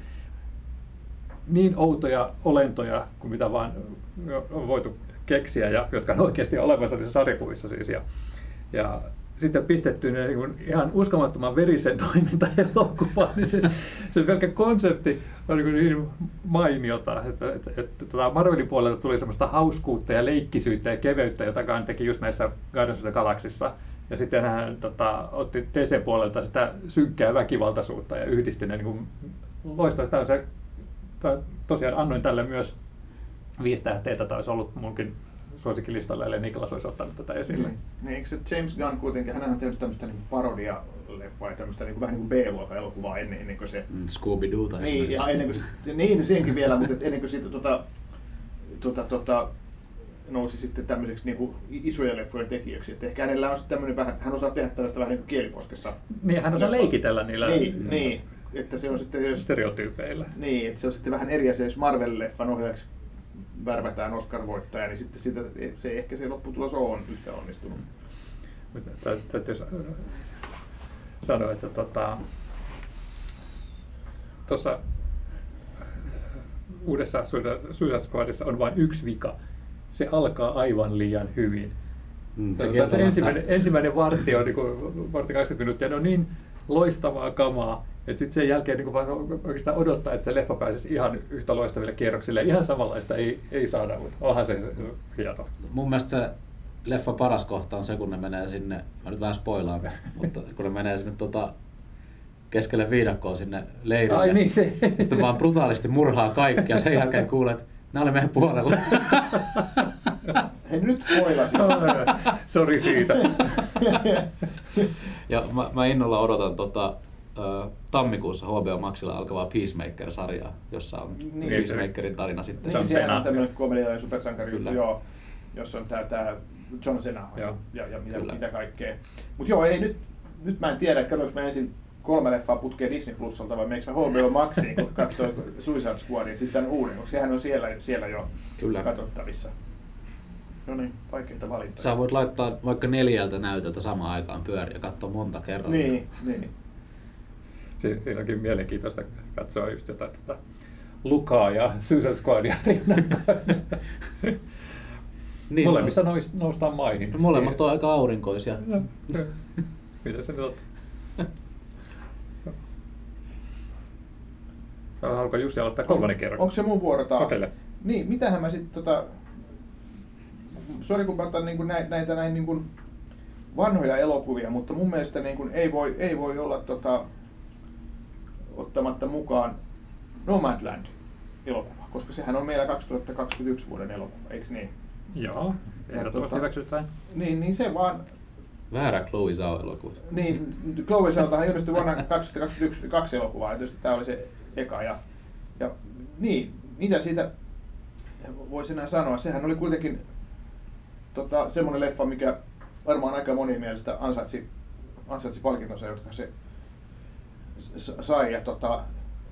niin outoja olentoja kuin mitä vaan on voitu keksiä ja jotka on oikeasti olemassa niissä sarjakuvissa siis. Ja, ja sitten pistetty ne niin ihan uskomattoman verisen toimintaelokuvaan, niin se, se pelkkä konsepti on niin, niin mainiota, että, että, että tota Marvelin puolelta tuli semmoista hauskuutta ja leikkisyyttä ja keveyttä, jota Gunn teki just näissä Guardians of the Galaxissa. Ja sitten hän tota, otti DC-puolelta sitä synkkää väkivaltaisuutta ja yhdisti ne niin loistavasti. Tämä on se tosiaan annoin tälle myös viisi tähteä, tätä olisi ollut munkin suosikkilistalla, ellei Niklas olisi ottanut tätä esille. Niin, niin eikö se James Gunn kuitenkin, hän on tehnyt tämmöistä niin parodia-leffaa ja tämmöistä niin vähän niin kuin B-luokan elokuvaa ennen, ennen kuin se... Mm, Scooby-Doo tai Niin, esimerkiksi. ja ennen kuin, se- niin, senkin vielä, mutta et ennen kuin siitä tota, tota, tota, nousi sitten tämmöiseksi niin kuin isojen leffojen tekijäksi. Et ehkä hänellä on sitten tämmöinen vähän, hän osaa tehdä tällaista vähän niin kuin kieliposkessa. Niin, hän osaa leikitellä niillä Niin, niin, että se on sitten, jos, stereotyypeillä. niin, että se on sitten vähän eri asia, jos Marvel-leffan ohjaajaksi värvätään Oscar-voittaja, niin sitten sitä, se ei ehkä se lopputulos on yhtä onnistunut. Täytyy sa- sanoa, että tota, tuossa uudessa Suicide on vain yksi vika. Se alkaa aivan liian hyvin. Mm, Se, se kieltämättä- ensimmäinen, ensimmäinen vartti on niin kuin, vartti 20 minuuttia, ne on niin loistavaa kamaa, että sitten sen jälkeen niin vaan oikeastaan odottaa, että se leffa pääsisi ihan yhtä loistaville kierroksille. Ihan samanlaista ei, ei saada, mutta onhan se hieno. Mun mielestä se leffan paras kohta on se, kun ne menee sinne, mä nyt vähän spoilaan, mutta kun ne menee sinne tota, keskelle viidakkoa sinne leirille. Ai niin, se. Sitten vaan brutaalisti murhaa kaikkia sen jälkeen kuulet, että nämä oli meidän puolella. Hei nyt spoilasin. Sori siitä. Ja mä, mä innolla odotan tota, tammikuussa HBO Maxilla alkavaa Peacemaker-sarjaa, jossa on Niin. Peacemakerin tarina sitten. John Niin, Cena. on tämmöinen komedia ja supersankari Kyllä. joo, jossa on tää, tää John Cena Joo. ja, ja mitä, Kyllä. mitä kaikkea. Mut joo, ei nyt, nyt mä en tiedä, että katsoinko mä ensin kolme leffaa putkeen Disney Plusalta vai meneekö mä HBO Maxiin, kun katsoin Suicide Squadin, siis tämän uuden, koska sehän on siellä, siellä jo Kyllä. katsottavissa. No niin, vaikeita valintoja. Sä voit laittaa vaikka neljältä näytöltä samaan aikaan pyöriä ja katsoa monta kertaa. Niin, niin. Si- Siinä onkin mielenkiintoista katsoa just jotain tätä Lukaa ja Suicide Squadia rinnakkain. Niin, Molemmissa nous, noustaan maihin. no, molemmat on aika aurinkoisia. No, Mitä se nyt on? Haluatko Jussi aloittaa kolmannen kerran? Onko se mun vuoro taas? Kokeile. Niin, mitähän mä sitten tota... Sori kun mä otan niinku näitä, näitä näin niinku vanhoja elokuvia, mutta mun mielestä niinku ei, voi, ei voi olla tota, ottamatta mukaan Nomadland elokuva, koska sehän on meillä 2021 vuoden elokuva, eikö niin? Joo, ehdottomasti tota- hyväksytään. Niin, niin se vaan, Väärä Chloe Zhao elokuva. niin Chloe Zhaotahan ilmestyi vuonna 2021 kaksi elokuvaa, ja tietysti tämä oli se eka. Ja, ja niin, mitä siitä voisi enää sanoa? Sehän oli kuitenkin tota, semmoinen leffa, mikä varmaan aika monien mielestä ansaitsi, ansaitsi palkintonsa, jotka se sai. Ja tota,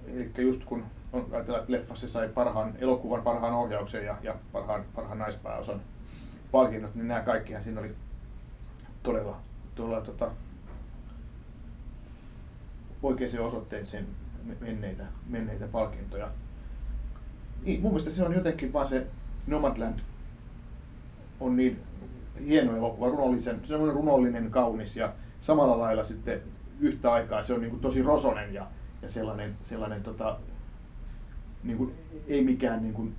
eli just kun on, ajatellaan, että leffa sai parhaan elokuvan, parhaan ohjauksen ja, ja parhaan, parhaan naispääosan palkinnot, niin nämä kaikkihan siinä oli todella, todella tota, oikeaan osoitteeseen menneitä, menneitä palkintoja. Niin, mun mielestä se on jotenkin vaan se Nomadland on niin hieno elokuva, runollisen, se on runollinen, kaunis ja samalla lailla sitten yhtä aikaa se on niin kuin tosi rosonen ja, ja sellainen, sellainen tota, niin kuin, ei mikään niin kuin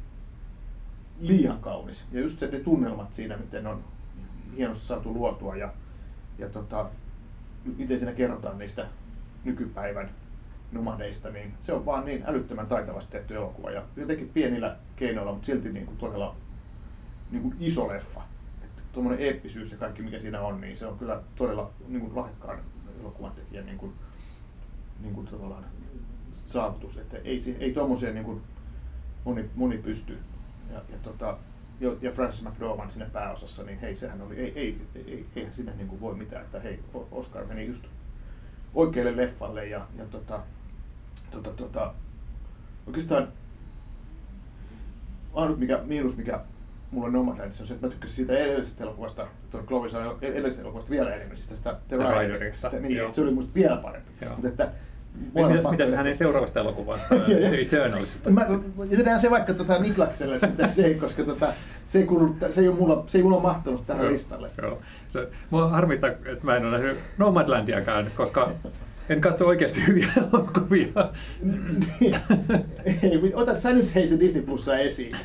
liian kaunis. Ja just se, ne tunnelmat siinä, miten on hienosti saatu luotua ja, ja tota, miten siinä kerrotaan niistä nykypäivän nomadeista, niin se on vaan niin älyttömän taitavasti tehty elokuva ja jotenkin pienillä keinoilla, mutta silti niin kuin todella niin kuin iso leffa. Tuommoinen eeppisyys ja kaikki mikä siinä on, niin se on kyllä todella niin kuin lahjakkaan elokuvan tekijän niin kuin, niin kuin tavallaan saavutus. Että ei, ei tuommoiseen niin kuin moni, moni pysty. Ja, ja, tota, ja- Francis McDormand siinä pääosassa, niin hei, sehän oli, ei, ei, ei, eihän sinne niin kuin voi mitään, että hei, Oscar meni just oikealle leffalle ja, ja tota, tota, tota, oikeastaan ainut mikä, miinus mikä mulla on Nomadlandissa on se, että mä tykkäsin siitä edellisestä elokuvasta, tuon Chloe Zhaon edellisestä elokuvasta vielä enemmän, siis tästä The, The Riderista. Niin, joo. se oli musta vielä parempi. Joo. Mutta että Mitäs, molemmat mitäs leffat- hänen seuraavasta elokuvasta. Eternalsista? Mä, jätetään se vaikka tota Niklakselle sitten se, koska tota, se, ei kuulu, se, ei ole mulla, se ei mulla mahtunut tähän Joo, listalle. Joo. Se, mua harmittaa, että mä en ole nähnyt Nomadlandiakaan, koska en katso oikeasti hyviä elokuvia. Ei, ota sä nyt hei se Disney Plussa esiin.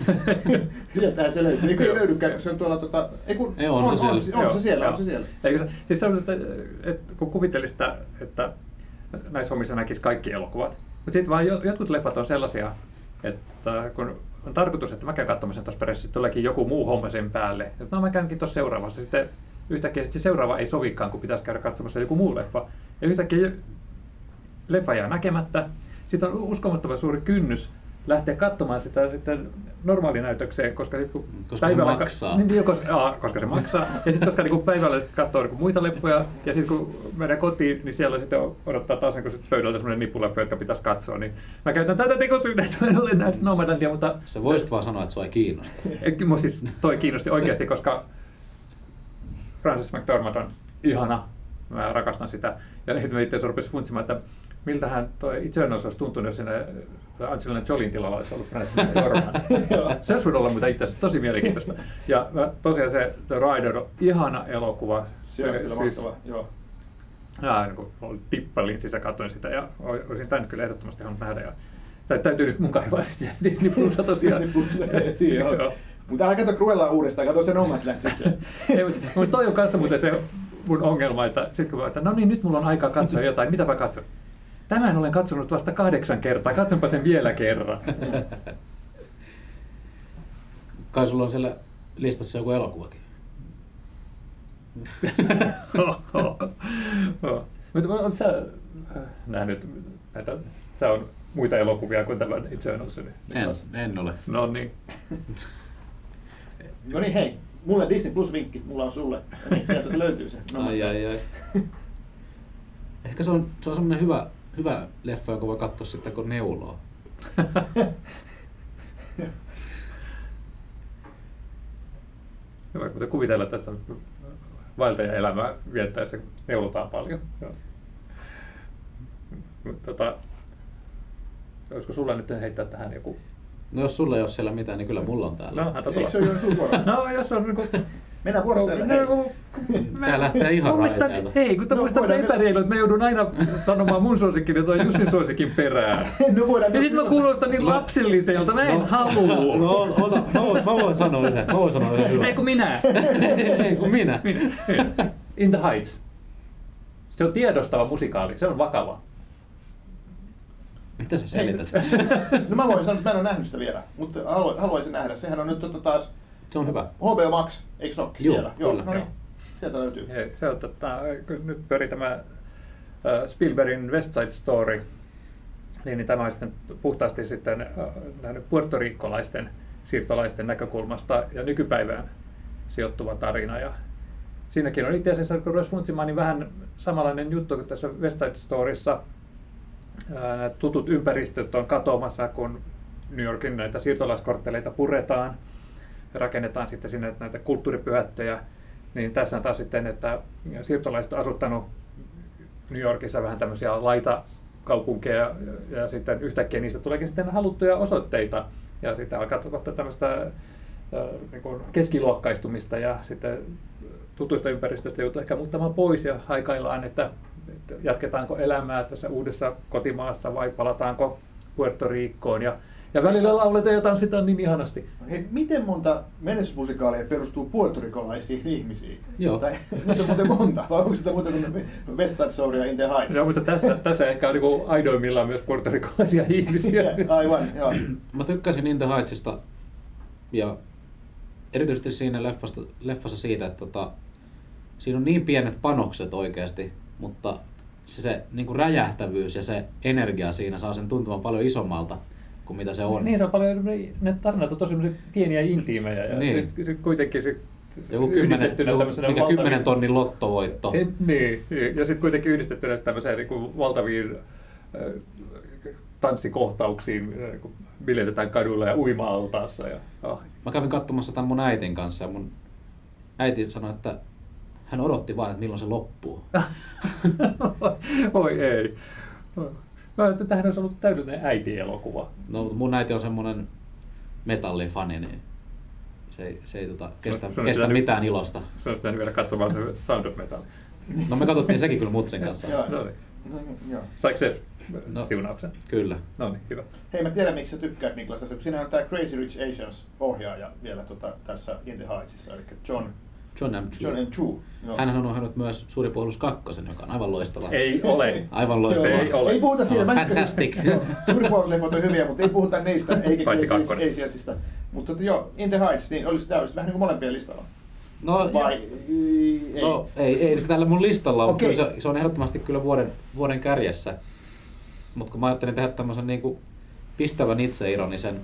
Sieltähän se löytyy. Eikö ei Joo. löydykään, kun se on tuolla tota... Ei kun, Ei, on se on, siellä. on, on se siellä, on se siellä. Eikö se, siis se on, että, että kun kuvittelisi sitä, että näissä hommissa näkisi kaikki elokuvat, mutta sitten vaan jo- jotkut leffat on sellaisia, että kun on tarkoitus, että mä käyn katsomassa tuossa perässä, sitten tuleekin joku muu homma sen päälle. Että no mä käynkin tuossa seuraavassa. Sitten yhtäkkiä sitten se seuraava ei sovikaan, kun pitäisi käydä katsomassa joku muu leffa. Ja yhtäkkiä leffa jää näkemättä. Sitten on uskomattoman suuri kynnys lähteä katsomaan sitä sitten normaalinäytökseen, koska, sit, kun Koska se maksaa. Niin, niin, koska, aa, koska se maksaa. Ja sitten koska niin päivällä sit katsoo niin muita leffoja, ja sitten kun menen kotiin, niin siellä sitten odottaa taas niin pöydältä semmoinen nippuleffa, jotka pitäisi katsoa. Niin mä käytän tätä tekosyytä, että mä en ole nähnyt Nomadlandia, mutta Sä voisit vaan sanoa, että sua ei kiinnosta. Mua siis toi kiinnosti oikeasti, koska Francis McDormand on ihana. Mä rakastan sitä. Ja sitten mä itse asiassa rupesin funtsimaan, että miltähän toi Eternals olisi tuntunut, jos siinä Angelina Jolin tilalla olisi ollut Francis se olisi olla mitä itse asiassa tosi mielenkiintoista. Ja tosiaan se The Rider on ihana elokuva. Se on kyllä mahtava, joo. Ja, niin kun tippalin sisä katsoin sitä ja olisin tämän kyllä ehdottomasti halunnut nähdä. Ja, tai täytyy nyt mun kaivaa sitten Disney Plusa tosiaan. Disney Plusa, on. Mutta älä katso Cruella uudestaan, katso sen omat sitten. Mutta toi on kanssa muuten se mun ongelma, että sitten kun mä, että no niin, nyt mulla on aikaa katsoa jotain, mitä mä katson? Tämän olen katsonut vasta kahdeksan kertaa, katsonpa sen vielä kerran. Kai sulla on siellä listassa joku elokuvakin. Mutta oletko sä äh, nähnyt näitä, sä on muita elokuvia kuin tämän itse asiassa? En, en ole. No niin. no niin, hei. Mulle Disney Plus vinkki, mulla on sulle. Niin, sieltä se löytyy se. No, ai, ai, ai. Ehkä se on, se on semmoinen hyvä, hyvä leffa, joka voi katsoa sitten kun neuloo. Hyvä, kuten kuvitella, että vaeltajaelämää viettää se neulotaan paljon. Tota, olisiko sulla nyt heittää tähän joku No jos sulla ei ole siellä mitään, niin kyllä mulla on täällä. No, Eikö se ole jo sun? No, jos on niin kuin... Mennään vuorotellen. No, no, Tää lähtee ihan raiteilta. Hei, kun No, no, voidaan epäreilu, että mä joudun aina sanomaan mun suosikin ja toi Jussin suosikin perään. no voidaan Ja sit mä kuulostan niin lapselliselta, mä en halua. No, ota, mä, voin, mä voin sanoa yhden, mä voin sanoa yhden. Ei kun minä. Ei kun minä. In the Heights. Se on tiedostava musikaali, se on vakava. Mitä sä selität? No mä voin sanoa, että mä en ole nähnyt sitä vielä, mutta halu- haluaisin nähdä. Sehän on nyt tota taas Se on hyvä. HBO Max, eikö se olekin Joo, siellä? kyllä. no niin. Sieltä löytyy. Ja Se on, tota, nyt pyörii tämä äh, Spielbergin West Side Story, niin, niin tämä on sitten puhtaasti sitten äh, nähnyt puertoriikkolaisten siirtolaisten näkökulmasta ja nykypäivään sijoittuva tarina. Ja siinäkin on itse asiassa, kun rupesi funtsimaan, niin vähän samanlainen juttu kuin tässä West Side Storyssa. Nämä tutut ympäristöt on katoamassa, kun New Yorkin näitä siirtolaiskortteleita puretaan rakennetaan sitten sinne näitä kulttuuripyhättöjä. Niin tässä on taas sitten, että siirtolaiset on asuttanut New Yorkissa vähän tämmöisiä laitakaupunkeja ja, ja sitten yhtäkkiä niistä tuleekin sitten haluttuja osoitteita ja sitten alkaa kohta tämmöistä niin keskiluokkaistumista ja sitten tutuista ympäristöistä joutuu ehkä muuttamaan pois ja haikaillaan, että jatketaanko elämää tässä uudessa kotimaassa vai palataanko Puerto Ricoon ja, ja välillä lauletaan ja tanssitaan niin ihanasti. Hei, miten monta menestysmusikaalia perustuu puertorikolaisiin ihmisiin? Joo. Tai, on muuten monta, vai onko sitä muuta kuin West Side Story ja In the Heights? No, mutta tässä, tässä ehkä on niin aidoimmillaan myös puertorikolaisia ihmisiä. Aivan, joo. Mä tykkäsin In the Heightsista ja erityisesti siinä leffasta, leffassa siitä, että tota, siinä on niin pienet panokset oikeasti, mutta se, se niin kuin räjähtävyys ja se energia siinä saa sen tuntumaan paljon isommalta kuin mitä se on. Niin se on paljon, ne tarinat on tosi pieniä intiimejä ja Niin. sit, sit kuitenkin sit, Joku kymmenen, joku, mikä valtaviin- kymmenen tonnin lottovoitto. Et, niin, niin, ja sitten kuitenkin yhdistettynä tämmöiseen niin kuin valtaviin äh, tanssikohtauksiin, äh, kun biletetään kadulla ja uima-altaassa. Ja, ah. Mä kävin katsomassa tämän mun äitin kanssa ja mun äiti sanoi, että hän odotti vaan, että milloin se loppuu. Oi ei. Mä ajattelin, että tähän olisi ollut täydellinen äitielokuva. No, mutta mun äiti on semmonen metallifani, niin se ei, se ei tota, kestä, sun on kestä pitänyt- mitään ilosta. Se olisi pitänyt vielä katsomaan se Sound of Metal. No me katsottiin sekin kyllä mutsen kanssa. Joo. No niin. No, joo. Saiko se No. siunauksen? Kyllä. No niin, hyvä. Hei, mä tiedän miksi sä tykkäät Niklas tästä, kun siinä on tämä Crazy Rich Asians ohjaaja vielä tota, tässä In the Heightsissa, eli John, John M. Chu. John M. Chu. Joo. Hän on ohjannut myös Suuri puolus kakkosen, joka on aivan loistava. Ei ole. Aivan loistava. Ei ole. Ei puhuta siitä. Oh, fantastic. Suuri puolustusleffot on hyviä, mutta ei puhuta niistä, eikä Paitsi kakkonen. Rich Asiansista. Mutta tota, joo, In the Heights, niin olisi tämä olisi vähän niin kuin molempien listalla. No, Vai ei? no ei, ei se tällä mun listalla ole, mutta se, se, on ehdottomasti kyllä vuoden, vuoden kärjessä. Mutta kun mä ajattelin tehdä tämmöisen niinku pistävän itseironisen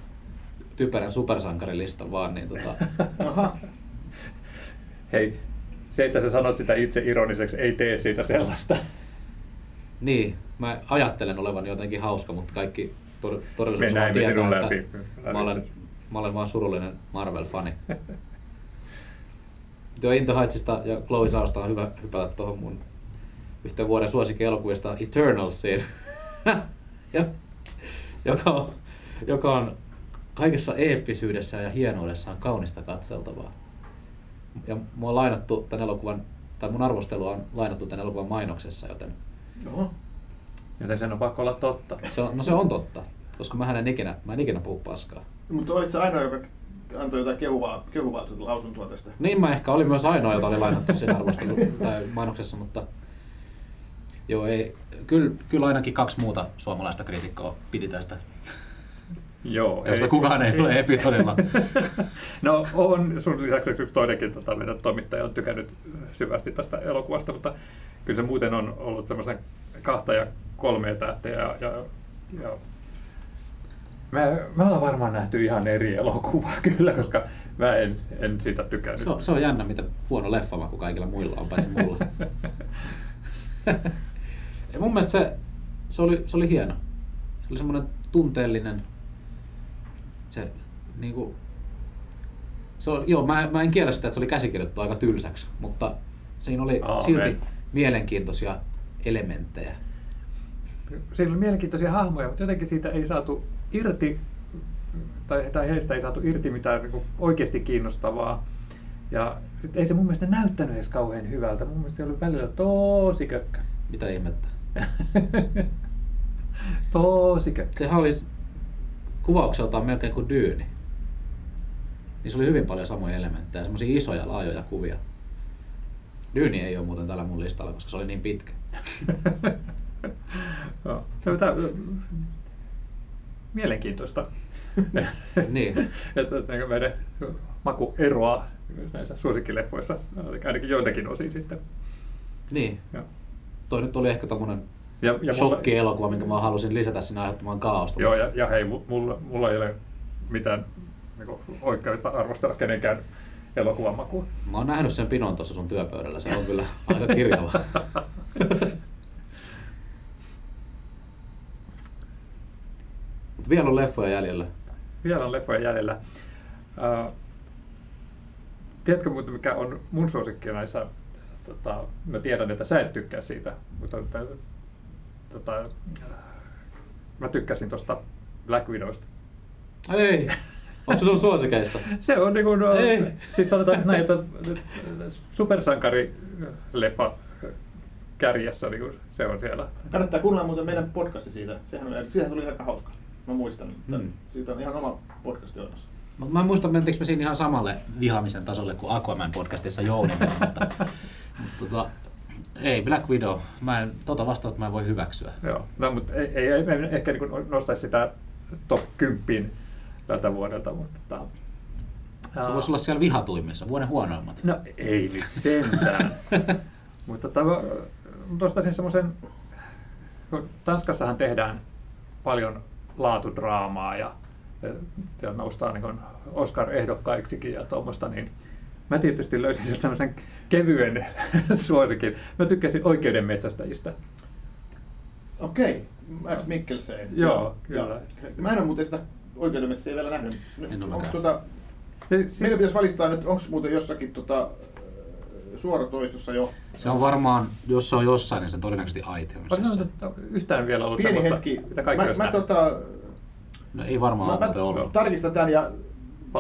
typerän supersankarilistan vaan, niin tota, Aha. Hei, se, että sä sanot sitä itse ironiseksi, ei tee siitä sellaista. niin, mä ajattelen olevan jotenkin hauska, mutta kaikki tod- todellisuus vaan tietää, läpi. että mä olen, mä olen vaan surullinen Marvel-fani. Joo, Into Heightsista ja Chloe Sausta on hyvä hypätä tuohon mun yhteen vuoden suosikkielokuvista Eternalsiin. ja, joka, on, joka on kaikessa eeppisyydessä ja hienoudessaan kaunista katseltavaa. Ja mua on lainattu tämän elokuvan, tai mun arvostelu on lainattu tämän elokuvan mainoksessa, joten Oho. Joten sen on pakko olla totta. se on, no se on totta, koska mä en ikinä, mä en ikinä puhu paskaa. Mutta olit se ainoa, joka antoi jotain kehuvaa, kehuvaa tuota lausuntoa tästä. Niin mä ehkä olin myös ainoa, jota oli lainattu siinä arvostelu tai mainoksessa, mutta joo, ei, kyllä, kyllä ainakin kaksi muuta suomalaista kriitikkoa pidi tästä, Joo. josta kukaan ei ole episodilla. No on sun lisäksi yksi toinenkin tota, meidän toimittaja on tykännyt syvästi tästä elokuvasta, mutta kyllä se muuten on ollut semmoisen kahta ja kolmea tähteä ja, ja, ja me, me ollaan varmaan nähty ihan eri elokuvaa kyllä, koska mä en, en siitä tykännyt. Se on, se on jännä, miten huono leffamaku kaikilla muilla on, paitsi mulla. mun mielestä se, se, oli, se oli hieno. Se oli semmoinen tunteellinen, se niinku, se oli, joo, mä, mä en kiellä sitä, että se oli käsikirjoitettu aika tylsäksi, mutta siinä oli Aamen. silti mielenkiintoisia elementtejä. Siinä oli mielenkiintoisia hahmoja, mutta jotenkin siitä ei saatu irti, tai, tai heistä ei saatu irti mitään niin kuin oikeasti kiinnostavaa. Ja sit ei se mun mielestä näyttänyt edes kauhean hyvältä. Mun mielestä se oli välillä tosi kökkä. Mitä ihmettä? tosi kökkä. Sehän olisi kuvaukseltaan melkein kuin dyyni. Niissä oli hyvin paljon samoja elementtejä, semmoisia isoja, laajoja kuvia. Dyyni ei ole muuten tällä mun listalla, koska se oli niin pitkä. On tää, mielenkiintoista. Niin. että että meidän maku eroaa näissä suosikkileffoissa, ainakin joiltakin osin sitten. Niin. Joo. Toi nyt oli ehkä tommonen Ja, ja shokki-elokuva, minkä mä halusin lisätä sinne aiheuttamaan kaaosta. Joo, ja, ja hei, mu- mulla, mulla ei ole mitään niin oikeutta arvostella kenenkään elokuvan makua. Mä oon nähnyt sen pinon tuossa sun työpöydällä, se on kyllä aika kirjava. Mut vielä on leffoja jäljellä. Vielä on leffoja jäljellä. Uh, tiedätkö muuten, mikä on mun suosikki näissä, tota, mä tiedän, että sä et tykkää siitä, mutta tota, mä tykkäsin tuosta Black Widowsta. Ei, onko se sun suosikeissa? Se on niin kuin, Ei. siis sanotaan näin, että supersankari-leffa kärjessä, niin kuin se on siellä. Kannattaa kuunnella muuten meidän podcasti siitä. Sehän, oli, sehän tuli aika hauska. Mä muistan, että Hmm. siitä on ihan oma podcasti olemassa. Mut Mä en muista, mentiinkö me siinä ihan samalle vihaamisen tasolle kuin Aquaman podcastissa Jouni mutta, mutta tota, ei, Black Widow, mä en, tota vastausta mä en voi hyväksyä. Joo, no, mutta ei, ei, ei ehkä niin nostaisi sitä top 10 tältä vuodelta, mutta tota, Se voisi olla siellä vihatuimmissa, vuoden huonoimmat. No ei nyt sentään. mutta tota, nostaisin semmoisen, Tanskassahan tehdään paljon laatudraamaa ja, ja noustaan niin Oscar-ehdokkaiksikin ja tuommoista, niin mä tietysti löysin sieltä semmoisen kevyen suosikin. Mä tykkäsin oikeudenmetsästäjistä. Okei, Mads Mikkelsen. Joo, kyllä. Mä en ole muuten sitä oikeudenmetsästä vielä nähnyt. En Onko tota, Siis, meidän pitäisi valistaa nyt, onko muuten jossakin tota, suoratoistossa jo Se on varmaan, jos se on jossain, niin se on todennäköisesti iTunesissa. se yhtään vielä ollut pieni hetki. mitä kaikki Mä, mä, tota, No ei varmaan mä, mä ollut. tarkistan tämän ja.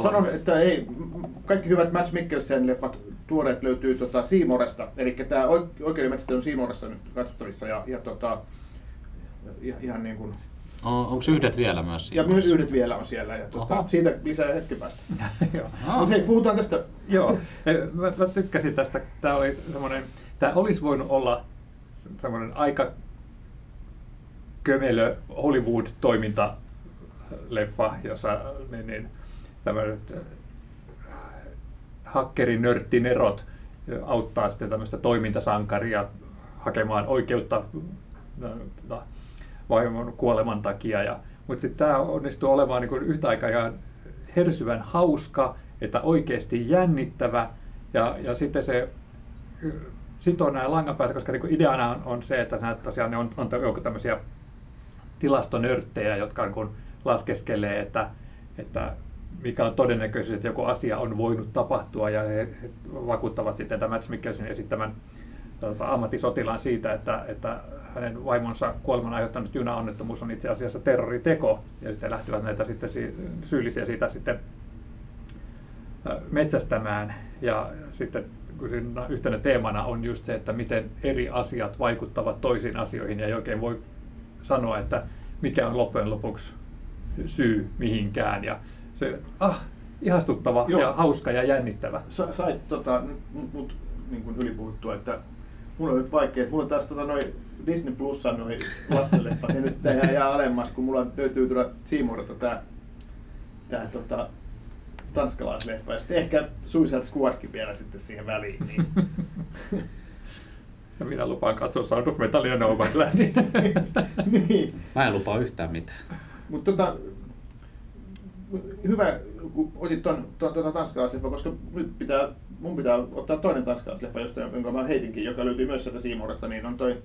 Sanon, että ei, kaikki hyvät Mads Mikkelsen leffat tuoreet löytyy tota Siimoresta. Eli tämä oikeudenmetsästä on Siimoressa nyt katsottavissa ja, ja tota, ihan, niin kuin, Onko yhdet vielä myös siinä? ja myös yhdet vielä on siellä. Ja tota, Oho. siitä lisää hetken päästä. Joo. Mutta hei, puhutaan tästä. Joo, mä, mä tykkäsin tästä. Tämä oli semmoinen, tämä olisi voinut olla semmoinen aika kömelö Hollywood-toimintaleffa, jossa niin, niin, tämmöiset äh, hakkerinörttinerot auttaa sitten tämmöistä toimintasankaria hakemaan oikeutta tota, vaimon kuoleman takia. Ja, mutta sitten tämä onnistuu olemaan niin yhtä aikaa ihan hersyvän hauska, että oikeasti jännittävä. Ja, ja sitten se sitoo nämä langanpäätä, koska niin ideana on, on se, että nämä tosiaan ne on, on joku tämmöisiä tilastonörttejä, jotka niin laskeskelee, että, että mikä on todennäköisyys, että joku asia on voinut tapahtua, ja he, vakuuttavat sitten tämän Mads Mikkelsin esittämän tota, ammattisotilaan siitä, että, että hänen vaimonsa kuoleman aiheuttanut junaonnettomuus on itse asiassa terroriteko, ja sitten lähtivät näitä sitten syyllisiä siitä sitten metsästämään, ja sitten yhtenä teemana on just se, että miten eri asiat vaikuttavat toisiin asioihin, ja ei oikein voi sanoa, että mikä on loppujen lopuksi syy mihinkään, ja se, ah, ihastuttava Joo. ja hauska ja jännittävä. Sa, sait tota, mut, mut niin kuin ylipuhuttua, että mulla on nyt vaikea, mulla on taas tota, noin Disney Plussa noin lastenleffat, niin nyt tehdään ihan alemmas, kun mulla löytyy tuoda Seamorta tää, tää tota, tanskalaisleffa, ja sitten ehkä Suicide Squadkin vielä sitten siihen väliin. Niin. Ja minä lupaan katsoa Sound of Metalia niin. Mä en lupaa yhtään mitään. Mutta tota, hyvä, kun otit tuon, tuon, tuon tanskalaisleffa, koska nyt pitää, mun pitää ottaa toinen tanskalaisleffa, josta, jonka mä heitinkin, joka löytyy myös sieltä Siimorasta, niin on toi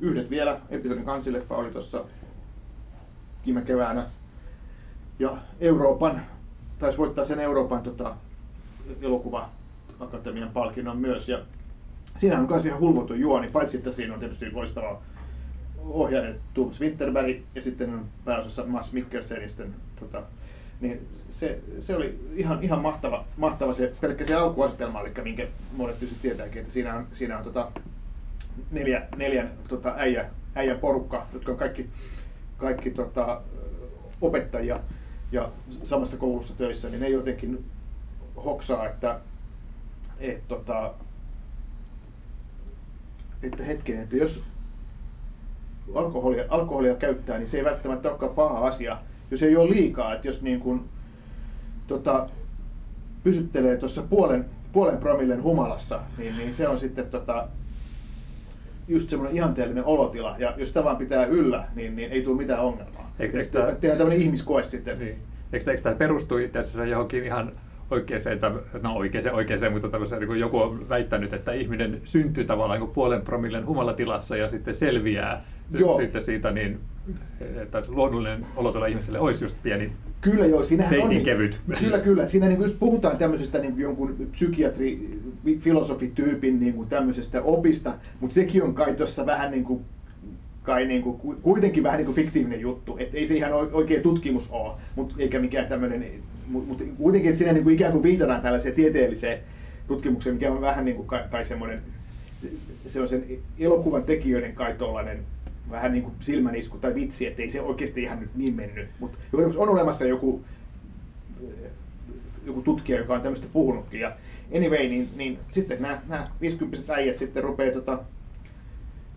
Yhdet vielä, episodin kansileffa oli tuossa viime keväänä. Ja Euroopan, taisi voittaa sen Euroopan tota, elokuva akatemian palkinnon myös. Ja siinä on myös ihan hulvotu juoni, paitsi että siinä on tietysti loistava ohjaaja Thomas Winterberg ja sitten on pääosassa Mats Mikkelsen tota, niin se, se oli ihan, ihan mahtava, mahtava se, pelkkä se alkuasetelma, eli minkä monet tietysti tietääkin, että siinä on, siinä on tota, neljä, neljän tota, äijä, äijän porukka, jotka on kaikki, kaikki tota, opettajia ja samassa koulussa töissä, niin ne jotenkin hoksaa, että, et, tota, että hetken, että jos alkoholia, alkoholia käyttää, niin se ei välttämättä olekaan paha asia, jos ei ole liikaa, että jos niin kuin, tota, pysyttelee tuossa puolen, puolen promillen humalassa, niin, niin se on sitten tota, just semmoinen ihanteellinen olotila. Ja jos sitä vaan pitää yllä, niin, niin ei tule mitään ongelmaa. Eikö, ja sitten tehdään tämmöinen ihmiskoe sitten. Niin. Eikö, eikö tämä perustu itse asiassa johonkin ihan oikeaan, no oikeaan, oikeaan mutta niin joku on väittänyt, että ihminen syntyy tavallaan niin puolen promillen humalatilassa ja sitten selviää Joo. sitten siitä niin, että luonnollinen olotila ihmiselle olisi just pieni Kyllä joo, siinähän on, niin, kevyt. Kyllä, kyllä. Siinä niin just puhutaan tämmöisestä niin jonkun psykiatri, filosofityypin niin kuin tämmöisestä opista, mutta sekin on kai tuossa vähän niin kuin, kai niin kuin, kuitenkin vähän niin kuin fiktiivinen juttu. Et ei se ihan oikea tutkimus ole, mutta eikä mikään tämmöinen, mutta kuitenkin, että siinä niin kuin ikään kuin viitataan tällaiseen tieteelliseen tutkimukseen, mikä on vähän niin kuin kai, kai semmoinen, se on sen elokuvan tekijöiden kai tollainen vähän niin kuin silmänisku tai vitsi, että ei se oikeasti ihan nyt niin mennyt. Mutta on olemassa joku, joku tutkija, joka on tämmöistä puhunutkin. Ja anyway, niin, niin sitten nämä, nämä 50 äijät sitten rupeaa tota,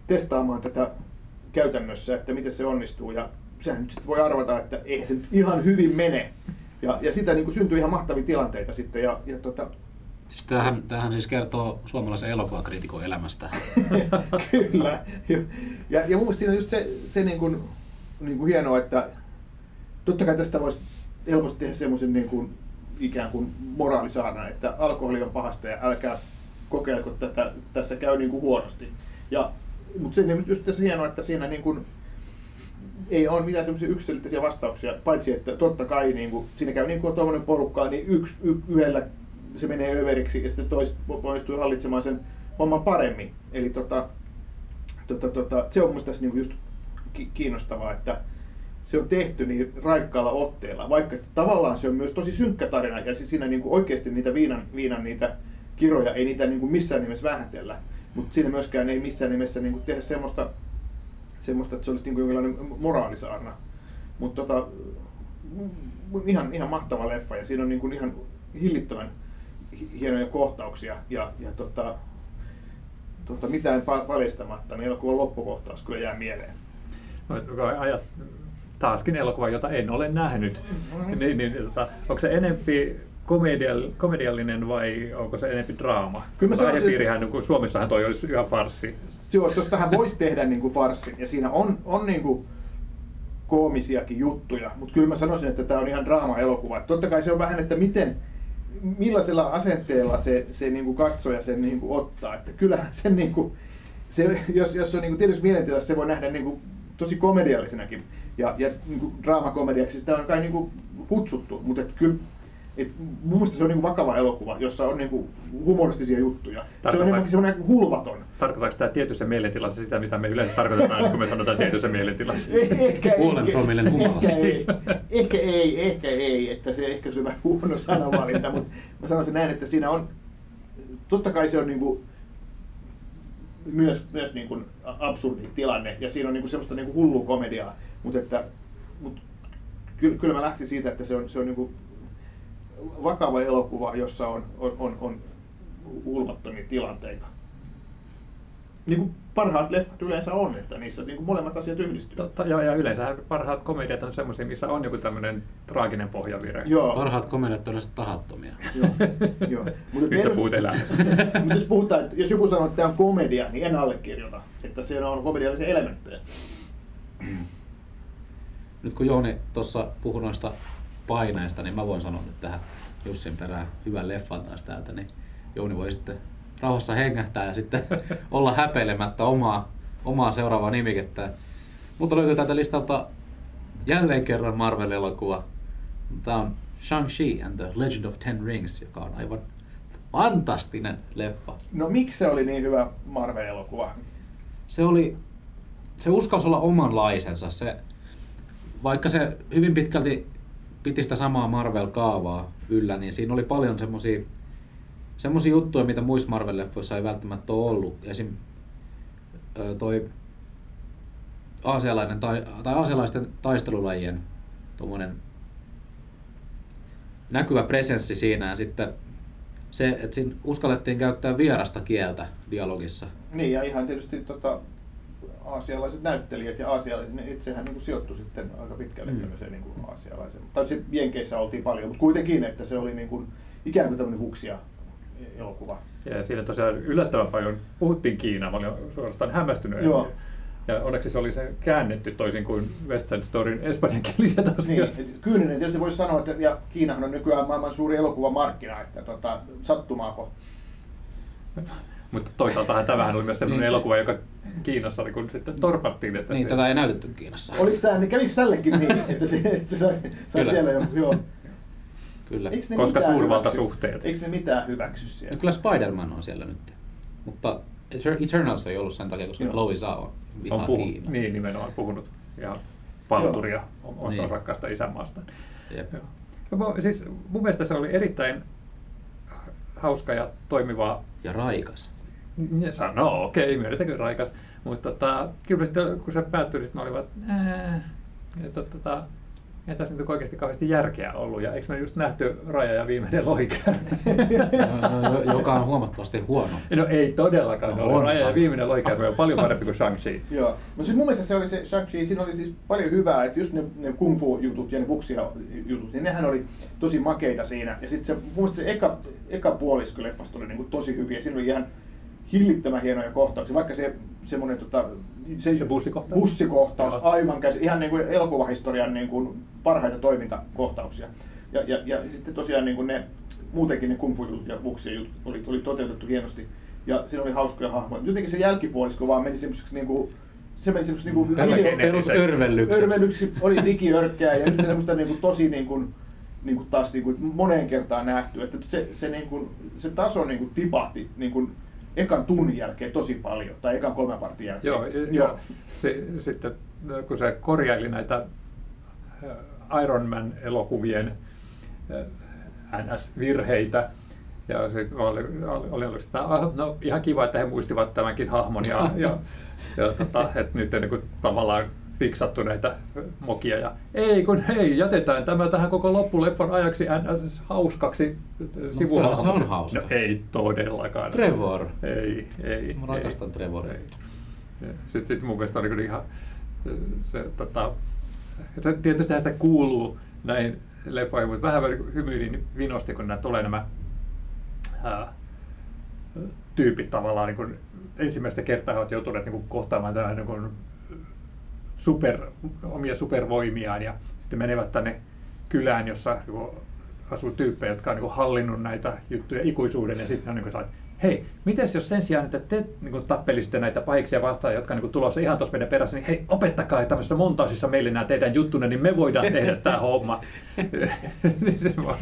testaamaan tätä käytännössä, että miten se onnistuu. Ja sehän nyt sitten voi arvata, että eihän se nyt ihan hyvin mene. Ja, ja sitä niin kuin syntyy ihan mahtavia tilanteita sitten. Ja, ja tota, Siis tämähän, tämähän siis kertoo suomalaisen elokuvakritikon elämästä. Kyllä. Ja, ja mun mielestä siinä on just se, se niin kuin, niin kuin hienoa, että totta kai tästä voisi helposti tehdä semmoisen niin kuin, ikään kuin moraalisaarna, että alkoholi on pahasta ja älkää kokeilko tätä, tässä käy niin kuin huonosti. Ja, mutta se on just tässä hienoa, että siinä niin kuin, ei ole mitään semmoisia yksilöllisiä vastauksia, paitsi että totta kai niin kuin, siinä käy niin kuin tuommoinen porukka, niin yksi y, yhdellä se menee överiksi ja sitten toiset onnistuu hallitsemaan sen homman paremmin. Eli tota, tota, tota, se on minusta tässä niinku just kiinnostavaa, että se on tehty niin raikkaalla otteella, vaikka tavallaan se on myös tosi synkkä tarina ja siinä niinku oikeasti niitä viinan, viinan niitä kiroja ei niitä niinku missään nimessä vähätellä, mutta siinä myöskään ei missään nimessä niinku tehdä semmoista, semmoista, että se olisi niinku jonkinlainen moraalisaarna. Mutta tota, ihan, ihan mahtava leffa ja siinä on niinku ihan hillittömän hienoja kohtauksia ja, ja tota, tota, mitään paljastamatta, niin elokuvan loppukohtaus kyllä jää mieleen. No, ajat, taaskin elokuva, jota en ole nähnyt. Mm-hmm. Niin, niin, tota, onko se enempi komedial, komediallinen vai onko se enempi draama? Kyllä mä sanoisin, että... kun Suomessahan toi olisi ihan farssi. Joo, tähän voisi tehdä niin kuin farssin ja siinä on, on niin kuin koomisiakin juttuja, mutta kyllä mä sanoisin, että tämä on ihan draama-elokuva. Totta kai se on vähän, että miten, millaisella asenteella se, se niin kuin katsoja sen niin kuin ottaa. Että kyllähän se, niin kuin, se jos, jos on niin kuin tietysti mielentilassa, se voi nähdä niin kuin tosi komediallisenakin ja, ja niin kuin draamakomediaksi sitä on kai niin kuin kutsuttu, mutta että kyllä Et mun mielestä se on niinku vakava elokuva, jossa on niinku humoristisia juttuja. Se on Tarkoitan- enemmänkin semmoinen hulvaton. Tarkoittaako tämä tietyssä mielentilassa sitä, mitä me yleensä tarkoitetaan, kun me sanotaan tietyssä mielentilassa? Ehkä, Puolen promillen humalassa. Ehkä ei, ehkä ei, ehkä ei, että se ehkä se on vähän huono sanavalinta, mutta mä sanoisin näin, että siinä on, totta kai se on niinku, myös, myös niin kuin absurdi tilanne ja siinä on niin kuin semmoista niin kuin hullua komediaa, mutta että mut kyllä, kyllä mä lähtisin siitä, että se on, se on niin kuin vakava elokuva, jossa on, on, on, on hulvattomia tilanteita. Niin kuin parhaat leffat yleensä on, että niissä niin kuin molemmat asiat yhdistyy. Totta, joo, ja yleensä parhaat komediat on semmoisia, missä on joku tämmöinen traaginen pohjavire. Joo, Parhaat komediat on yleensä tahattomia. joo, joo. Mutta Nyt sä puhut elämästä. Mutta jos puhutaan, että jos joku sanoo, että tämä on komedia, niin en allekirjoita, että siellä on komediallisia elementtejä. Nyt kun Jouni tuossa puhui noista paineista, niin mä voin sanoa nyt tähän Jussin perään hyvän leffan taas täältä, niin Jouni voi sitten rauhassa hengähtää ja sitten olla häpeilemättä omaa, omaa seuraavaa nimikettä. Mutta löytyy täältä listalta jälleen kerran Marvel-elokuva. Tämä on Shang-Chi and the Legend of Ten Rings, joka on aivan fantastinen leffa. No miksi se oli niin hyvä Marvel-elokuva? se oli, se uskalsi olla omanlaisensa. Se, vaikka se hyvin pitkälti piti sitä samaa Marvel-kaavaa yllä, niin siinä oli paljon semmosia, semmosia juttuja, mitä muissa Marvel-leffoissa ei välttämättä ole ollut. Esim. toi aasialainen tai, tai aasialaisten taistelulajien tuommoinen näkyvä presenssi siinä ja sitten se, että siinä uskallettiin käyttää vierasta kieltä dialogissa. Niin, ja ihan tietysti tota, aasialaiset näyttelijät ja aasialaiset, ne itsehän niin sijoittui sitten aika pitkälle Mm. mm. tämmöiseen niin kuin aasialaiseen. Tai sitten Jenkeissä oltiin paljon, mutta kuitenkin, että se oli niin kuin, ikään kuin tämmöinen huksia elokuva. Ja siinä tosiaan yllättävän paljon puhuttiin Kiinaa, mä olin suorastaan hämmästynyt. Joo. Ja onneksi se oli se käännetty toisin kuin West Side Storyn espanjankieliset Niin, asiat. et kyyninen tietysti voisi sanoa, että ja Kiinahan on nykyään maailman suuri elokuvamarkkina, että tota, sattumaako. Mutta toisaalta tämähän oli myös sellainen Niin. elokuva, joka Kiinassa oli, kun sitten torpattiin. Että Niin, se- tätä ei näytetty Kiinassa. Oliko tämä, niin kävikö tällekin niin, että se, että se sai, sai Kyllä. siellä jo, joo. Kyllä. Ne Koska mitään suurvaltasuhteet. Eikö ne mitään hyväksy siellä? Ja kyllä Spider-Man on siellä nyt. Mutta Eter- Eternals ei ollut sen takia, koska Joo. Chloe Zhao on on vihaa puhunut, Kiinaa. niin nimenomaan puhunut ihan palturia omasta Niin. rakkaasta isänmaasta. Jep. Joo. No, siis mun mielestä se oli erittäin hauska ja toimiva Ja raikas. Ja sano, no okei, myönnetäkö raikas. Mutta tota, kyllä sitten, kun se päättyi, sitten mä olin vaan, että tota, ei tässä nyt oikeasti kauheasti järkeä ollut. Ja eikö me just nähty Raja ja viimeinen lohikäärme? Ö, ö, joka on huomattavasti huono. no ei todellakaan. No No, on. Raja ja viimeinen lohikäärme on paljon parempi kuin Shang-Chi. Joo. No siis mun mielestä se oli se Shang-Chi, siinä oli siis paljon hyvää, että just ne, ne kung fu jutut ja ne vuksia jutut, niin nehän oli tosi makeita siinä. Ja sitten se, mun mielestä se eka, eka puolisko leffasta oli niinku tosi hyviä. Siinä oli ihan hillittömän hienoja kohtauksia, vaikka se semmoinen tota, Se bussikohtaus? bussikohtaus Joo. aivan käsi, ihan niin kuin elokuvahistorian niin kuin parhaita toimintakohtauksia. Ja, ja, ja sitten tosiaan niin kuin ne, muutenkin ne kung fu ja vuksien jutut oli, oli toteutettu hienosti. Ja siinä oli hauskoja hahmoja. Jotenkin se jälkipuolisko vaan meni semmoiseksi niin kuin, se meni semmoiseksi niin kuin Tällä video- kenellä- Perus örvellykseksi. Oli digiörkkää ja just semmoista niin kuin, tosi niin kuin, niin kuin taas niin kuin, moneen kertaan nähty, että se, se, niin kuin, se taso niin kuin, tipahti niin kuin, ekan tunnin jälkeen tosi paljon, tai ekan kolmen vartin jälkeen. Joo, joo. Se, sitten kun se korjaili näitä äh, Iron Man-elokuvien äh, NS-virheitä, ja sitten oli, oli, oli, oli sitä, "Ah, no ihan kiva, että he muistivat tämänkin hahmon, ja, ja, ja tota, että nyt niin kuin, tavallaan fiksattu näitä mokia, ja ei kun hei, jätetään tämä tähän koko loppuleffan ajaksi NS hauskaksi kyllä se on hauska. No ei todellakaan. Trevor. Ei, ei. Mä rakastan Trevoria. Sitten sit mun mielestä on niin ihan, se, tota, se, tietysti sitä kuuluu näihin leffoihin, mutta vähän hymyilin vinosti, kun nämä tulee nämä ää, tyypit tavallaan niin kuin ensimmäistä kertaa he ovat joutuneet niin kuin kohtaamaan tämän niin kuin super, omia supervoimiaan ja sitten menevät tänne kylään, jossa niin kuin asuu tyyppejä, jotka on niin kuin hallinnut näitä juttuja ikuisuuden ja sitten on niin kuin hei, mites jos sen sijaan, että te niin kuin, tappelisitte näitä pahiksia vastaan, jotka on niin tulossa ihan tuossa meidän perässä, niin hei, opettakaa tämmöisessä montaasissa meille nämä teidän juttunne, niin me voidaan tehdä tämä homma. niin se, voi,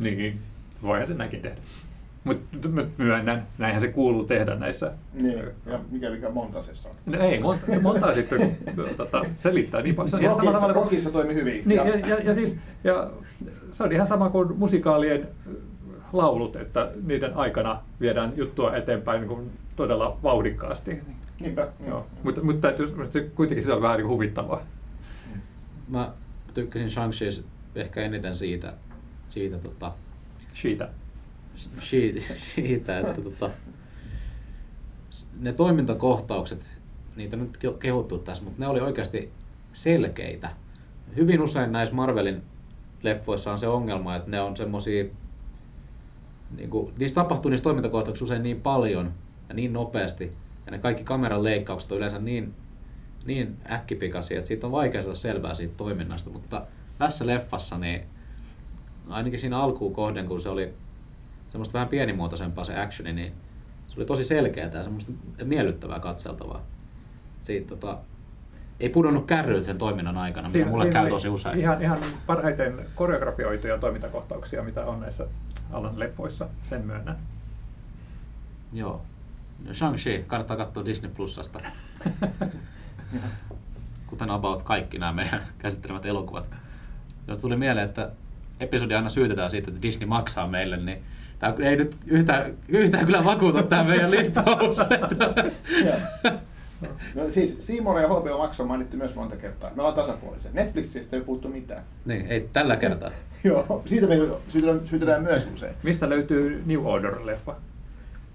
Niin, voihan se näinkin tehdä. Mutta myönnän, näinhän se kuuluu tehdä näissä. Niin, ja mikä mikä montasessa on. No ei, monta, se montaa sitten tota, selittää niin paljon. Se on ihan samalla tavalla rockissa toimi hyvin. Niin, ja, ja, ja, siis, ja se on ihan sama kuin musikaalien laulut, että niiden aikana viedään juttua eteenpäin niin kuin todella vauhdikkaasti. Niinpä. Joo. Mutta, mutta täytyy, mutta se, kuitenkin se on vähän niin kuin huvittavaa. Mä tykkäsin shang ehkä eniten siitä, siitä tota, Siitä. Siitä, että tota, ne toimintakohtaukset, niitä nyt jo kehuttu tässä, mutta ne oli oikeasti selkeitä. Hyvin usein näissä Marvelin leffoissa on se ongelma, että ne on semmosia, niin kuin, niissä tapahtuu niissä toimintakohtauksissa usein niin paljon ja niin nopeasti, ja ne kaikki kameran leikkaukset on yleensä niin, niin äkkipikaisia, että siitä on vaikea saada selvää siitä toiminnasta, mutta tässä leffassa niin ainakin siinä alkuun kohden, kun se oli semmoista vähän pienimuotoisempaa se actioni, niin se oli tosi selkeää ja semmoista miellyttävää katseltavaa. Siitä tota, ei pudonnut kärryiltä sen toiminnan aikana, mikä mulle käy tosi usein. Ihan, ihan parhaiten koreografioituja toimintakohtauksia, mitä on näissä alan leffoissa, sen myönnän. Joo. Ja Shang-Chi, kannattaa katsoa Disney Plusasta. Kuten about kaikki nämä meidän käsittelemät elokuvat. Jos tuli mieleen, että episodi aina syytetään siitä, että Disney maksaa meille, niin tämä ei nyt yhtään, yhtään kyllä vakuuta tämä meidän listaus. No siis Simon ja HBO Max on mainittu myös monta kertaa. Me ollaan tasapuolisia. Netflixistä ei puhuttu mitään. niin, ei tällä kertaa. Joo, siitä me syytetään, syytetään myös usein. Mistä löytyy New Order-leffa?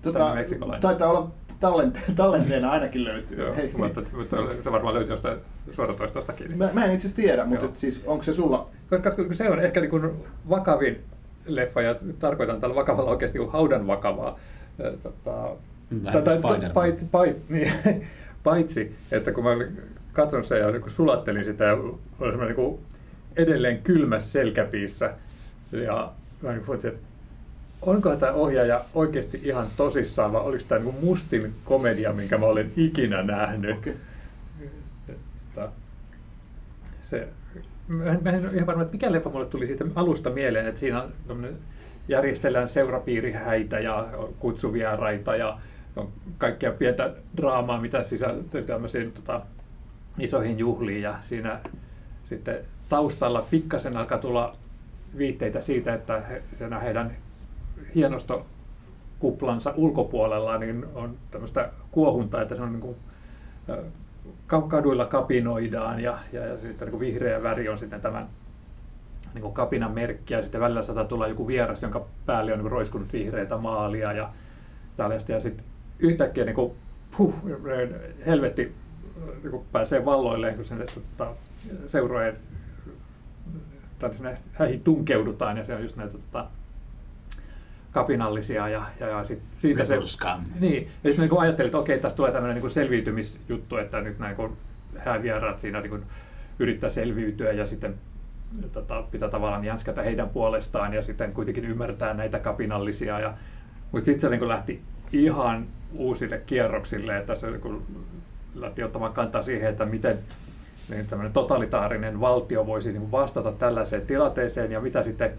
Tota, taitaa olla tallente, tallenteena ainakin löytyy. Joo, Hei. mutta, mutta se varmaan löytyy jostain suoratoistostakin. Mä, mä en itse asiassa tiedä, mutta et siis onko se sulla? Koska koska se on ehkä niin kuin vakavin leffa, ja tarkoitan tällä vakavalla oikeasti kuin haudan vakavaa. Tota, tai- vähän tai- Spider-Man. pait- pait- niin, paitsi, että kun mä olin- katson sen ja niin kuin sulattelin sitä ja oli semmoinen niin kuin edelleen kylmä selkäpiissä. Ja mä niin kuin, että onko tämä ohjaaja oikeasti ihan tosissaan vai oliko tämä niin kuin mustin komedia, minkä mä olen ikinä nähnyt. Okei. Että se, mä, mä en ole ihan varma, että mikä leffa mulle tuli siitä alusta mieleen, että siinä järjestellään seurapiirihäitä ja on kutsuvieraita ja on kaikkea pientä draamaa, mitä sisältyy tämmöisiin tota, isoihin juhliin. Ja siinä sitten taustalla pikkasen alkaa tulla viitteitä siitä, että he, heidän hienostokuplansa ulkopuolella niin on tämmöistä kuohuntaa, että se on niin kuin, kaduilla kapinoidaan ja, ja, ja sitten niin vihreä väri on sitten tämän niin kuin kapinan merkki ja sitten välillä saattaa tulla joku vieras, jonka päälle on niin roiskunut vihreitä maalia ja tällaista. Ja sitten yhtäkkiä niin kuin, puh, helvetti niin kuin pääsee valloilleen, kun sinne tota, seurojen häihin tunkeudutaan ja se on just näitä tota, kapinallisia ja, ja, ja sit, siitä se... Niin, ja sitten niin ajattelin, että okei, tässä tulee tämmöinen niin selviytymisjuttu, että nyt näin kun häävieraat siinä niin kuin yrittää selviytyä ja sitten tota, pitää tavallaan jänskätä heidän puolestaan ja sitten kuitenkin ymmärtää näitä kapinallisia. Ja, mutta sitten se niin kuin lähti ihan uusille kierroksille, että se niin lähti ottamaan kantaa siihen, että miten niin tämmöinen totalitaarinen valtio voisi niin vastata tällaiseen tilanteeseen ja mitä sitten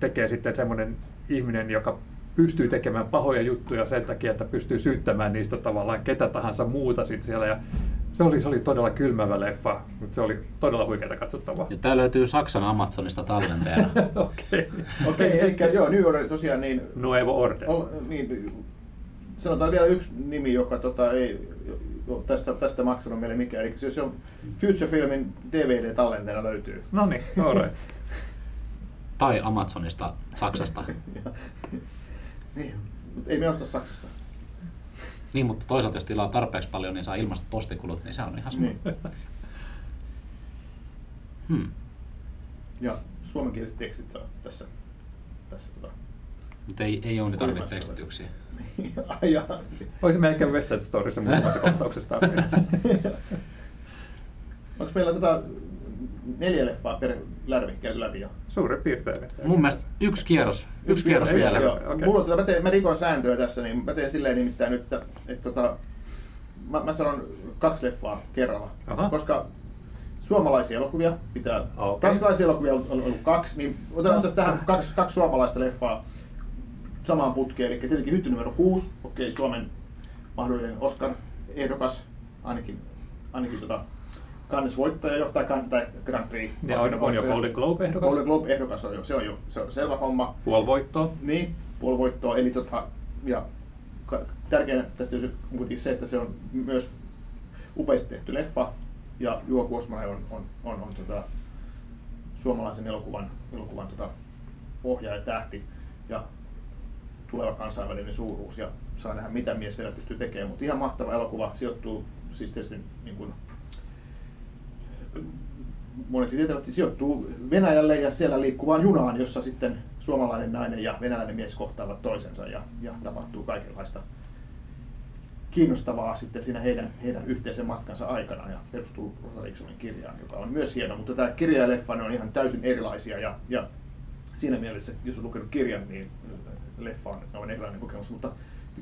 tekee sitten semmoinen ihminen, joka pystyy tekemään pahoja juttuja sen takia, että pystyy syyttämään niistä tavallaan ketä tahansa muuta sitten siellä. Ja se oli, se oli todella kylmävä leffa, mutta se oli todella huikeaa katsottavaa. Ja tää löytyy Saksan Amazonista tallenteena. Okei. Okei, eli joo, New Order tosiaan niin, Nuevo Order. ol, niin sanotaan vielä yksi nimi, joka tota, ei jo, tästä, tästä maksanut meille mikään. Eli se, se on Future Filmin DVD-tallenteena löytyy. No niin, all right. Tai Amazonista Saksasta. Niin, mutta ei me osta Saksassa. Niin, mutta toisaalta jos tilaa tarpeeksi paljon, niin saa ilmaiset postikulut, niin se on ihan sama. Niin. Hmm. Ja suomenkieliset tekstit on tässä. tässä tota. Mutta ei, ei Jouni tarvitse tekstityksiä. Olisi melkein West Side Storyssa muutamassa kohtauksessa. Onko meillä tota neljä leffaa per lärvi käyty läpi jo? Suurin piirtein. Mun mielestä yksi kierros, yksi kierros Ei, vielä. Joo. Okei. Mulla tota- mä, teen, mä rikon sääntöä tässä, niin mä teen silleen nimittäin nyt, että, että tota, mä, mä sanon kaksi leffaa kerralla. Aha. Koska suomalaisia elokuvia, pitää, okay. tanskalaisia elokuvia on ollut kaksi, niin otetaan tästä tähän kaksi, kaksi suomalaista leffaa samaan putkeen, eli tietenkin hytty numero 6, okei, okay, Suomen mahdollinen Oscar-ehdokas, ainakin, ainakin tota, Cannes voittaja jo, tai, Cannes- tai Grand Prix. Ja on, on jo Golden Globe-ehdokas, Golden Globe-ehdokas on jo, se on jo se on selvä homma. puoli voittoa. Niin, puoli voittoa, eli tota, ja tärkeää tästä on kuitenkin se, että se on myös upeasti tehty leffa, ja Juho Kuosmanen on, on, on, on tota, suomalaisen elokuvan, elokuvan tota, ohjaaja tähti, ja tuleva kansainvälinen suuruus, ja saa nähdä mitä mies vielä pystyy tekemään, mutta ihan mahtava elokuva, sijoittuu siis tietysti niin kuin, monet tietävät, sijoittuu Venäjälle ja siellä liikkuvaan junaan, jossa sitten suomalainen nainen ja venäläinen mies kohtaavat toisensa ja, ja tapahtuu kaikenlaista kiinnostavaa sitten siinä heidän, heidän yhteisen matkansa aikana ja perustuu Rosa Ricksonin kirjaan, joka on myös hieno, mutta tämä kirja ja leffa ne on ihan täysin erilaisia ja, ja siinä mielessä, jos on lukenut kirjan, niin leffa on, on erilainen kokemus, mutta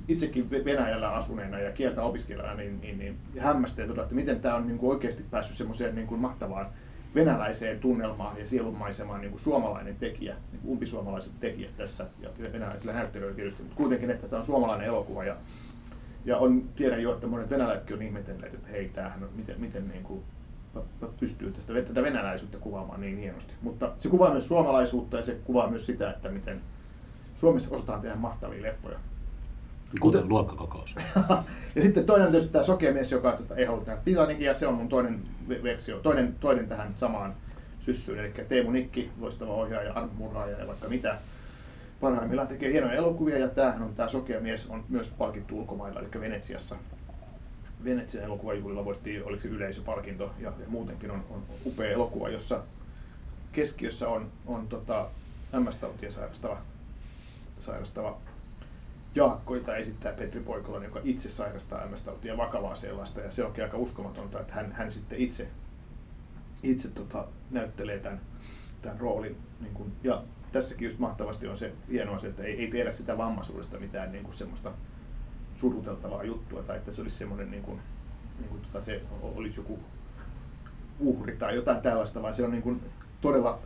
itsekin Venäjällä asuneena ja kieltä opiskelijana, niin, niin, niin hämmästelen todella, että miten tämä on niin kuin oikeasti päässyt semmoiseen niin kuin mahtavaan venäläiseen tunnelmaan ja sielunmaisemaan niin kuin suomalainen tekijä, niin kuin umpisuomalaiset tekijät tässä ja venäläisillä näyttelijöillä tietysti, mutta kuitenkin, että tämä on suomalainen elokuva ja, ja on, tiedän jo, että monet venäläisetkin on ihmetelleet, että hei, tämähän on, miten, miten niin kuin, pystyy tästä tätä venäläisyyttä kuvaamaan niin hienosti. Mutta se kuvaa myös suomalaisuutta ja se kuvaa myös sitä, että miten Suomessa osataan tehdä mahtavia leffoja. Kuten luokkakokous. ja sitten toinen on tietysti tämä sokea mies, joka tota, ei halua tehdä Titanicia, ja se on mun toinen ve- versio, toinen, toinen tähän samaan syssyyn, eli Teemu Nikki, loistava ohjaaja, armomurhaaja ja vaikka mitä. Parhaimmillaan tekee hienoja elokuvia, ja tämähän on tämä sokea mies on myös palkittu ulkomailla, eli Venetsiassa. Venetsian elokuvajuhlilla voitti, oliko se yleisöpalkinto, ja, ja muutenkin on, on upea elokuva, jossa keskiössä on, on tota, MS-tautia sairastava, sairastava Jaakko, jota esittää Petri Poikolainen, joka itse sairastaa MS-tautia vakavaa sellaista, ja se onkin aika uskomatonta, että hän, hän sitten itse, itse tota, näyttelee tämän, tämän roolin. Niin kuin, ja tässäkin just mahtavasti on se hienoa se, että ei, ei tehdä sitä vammaisuudesta mitään niin kuin semmoista suruteltavaa juttua, tai että se olisi semmoinen, niin kuin, niin kuin, tota, se olisi joku uhri tai jotain tällaista, vaan se on niin kuin, todella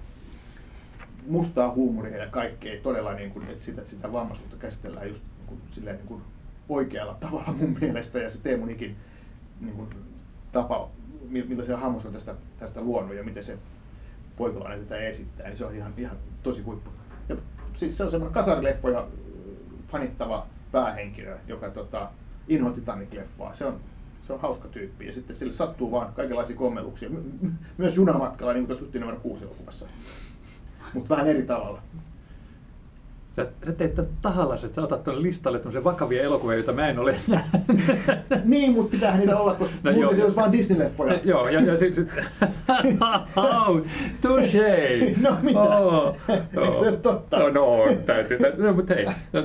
mustaa huumoria ja kaikkea todella, niin kuin, että sitä, sitä vammaisuutta käsitellään just kuin, silleen, niin kuin oikealla tavalla mun mielestä. Ja se Teemu Nikin niin kuin, tapa, mi- millä se hahmos on tästä, tästä luonut ja miten se poikalainen tätä esittää, niin se on ihan, ihan tosi huippu. Ja siis se on semmoinen kasarileffo ja fanittava päähenkilö, joka tota, inho Titanic-leffaa. Se on, se on hauska tyyppi ja sitten sille sattuu vaan kaikenlaisia my- myös junamatkalla, niin kuin tuossa numero 6 elokuvassa mutta vähän eri tavalla. Sä, sä teet tämän tahallasi, että sä otat tuonne listalle tämmöisiä vakavia elokuvia, joita mä en ole nähnyt. niin, mutta pitäähän niitä olla, koska No no, muuten se olisi vain Disney-leffoja. Joo, ja, ja sitten... Sit, oh, touché! No mitä? Oh, Eikö se ole totta? No, no täytyy. täytyy. No, mutta hei, no,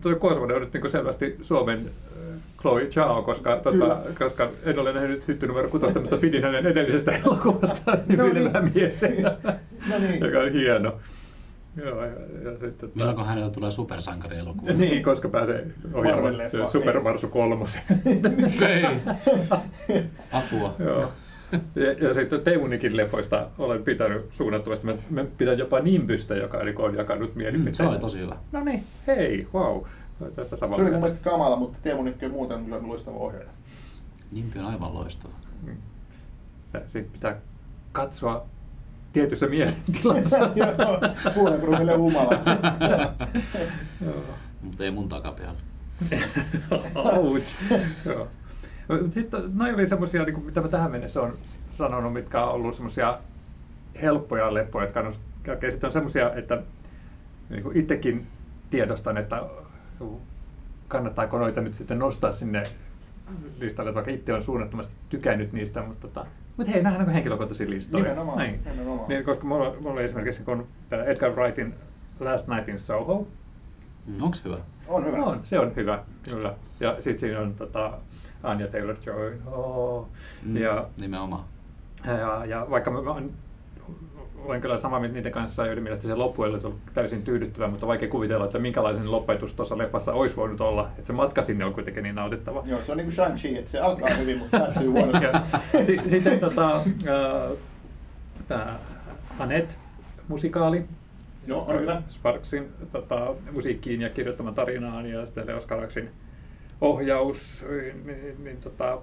tuo Kuosmanen on nyt niin selvästi Suomen äh, Chloe Chao, koska, tota, koska en ole nähnyt hytty numero kutosta, mutta pidin hänen edellisestä elokuvasta No niin. Mies, No niin. joka on hieno. Joo, ja, ja sitten, tota- Milloinko hänellä tulee supersankarielokuva? Niin, koska pääsee ohjaamaan Marvel-leffa. se Super Marsu kolmosen. Ei. Apua. Joo. Ja, ja sitten Teemunikin leffoista olen pitänyt suunnattomasti. Mä, mä pidän jopa Nimbystä, joka on jakanut Mm, mielipiteen. se oli tosi hyvä. No niin, hei, wow. Tästä Se oli mun mielestä kamala, mutta Teemu Nikki on muuten kyllä loistava ohjaaja. Nimpi on aivan loistava. Se- Siitä pitää katsoa tietyssä mielentilassa. Puolenkrumille humalassa. Joo. Mutta ei mun takapihalla. Ouch. Joo. Sitten noin oli semmoisia, niin mitä mä tähän mennessä olen sanonut, mitkä on ollut semmoisia helppoja leffoja, jotka on, ja sitten on semmoisia, että niin kuin itsekin tiedostan, että kannattaako noita nyt sitten nostaa sinne listalle, vaikka itse on suunnattomasti tykännyt niistä, mutta, tota, mutta hei, nämähän on henkilökohtaisia listoja. Nimenomaan, Näin. nimenomaan. Niin, koska mulla, mulla oli esimerkiksi kun tämä Edgar Wrightin Last Night in Soho, Mm, Onko se hyvä? On hyvä. on, se on hyvä, kyllä. Ja sitten siinä on tota, Anja Taylor-Joy. Oh. Mm, Ja, Nimenomaan. ja, ja vaikka mä, mä oon olen kyllä samaa mieltä niiden kanssa, joiden mielestä se loppu ei ollut täysin tyydyttävä, mutta vaikea kuvitella, että minkälainen lopetus tuossa leffassa olisi voinut olla. Että se matka sinne on kuitenkin niin nautittava. Joo, se on niin kuin Shang-Chi, että se alkaa hyvin, mutta päättyy huonosti. Si- Sitten tota, äh, tämä Anet musikaali, Joo, on hyvä. Sparksin tota, musiikkiin ja kirjoittaman tarinaan ja sitten Leos Karaksin ohjaus, niin, niin tota,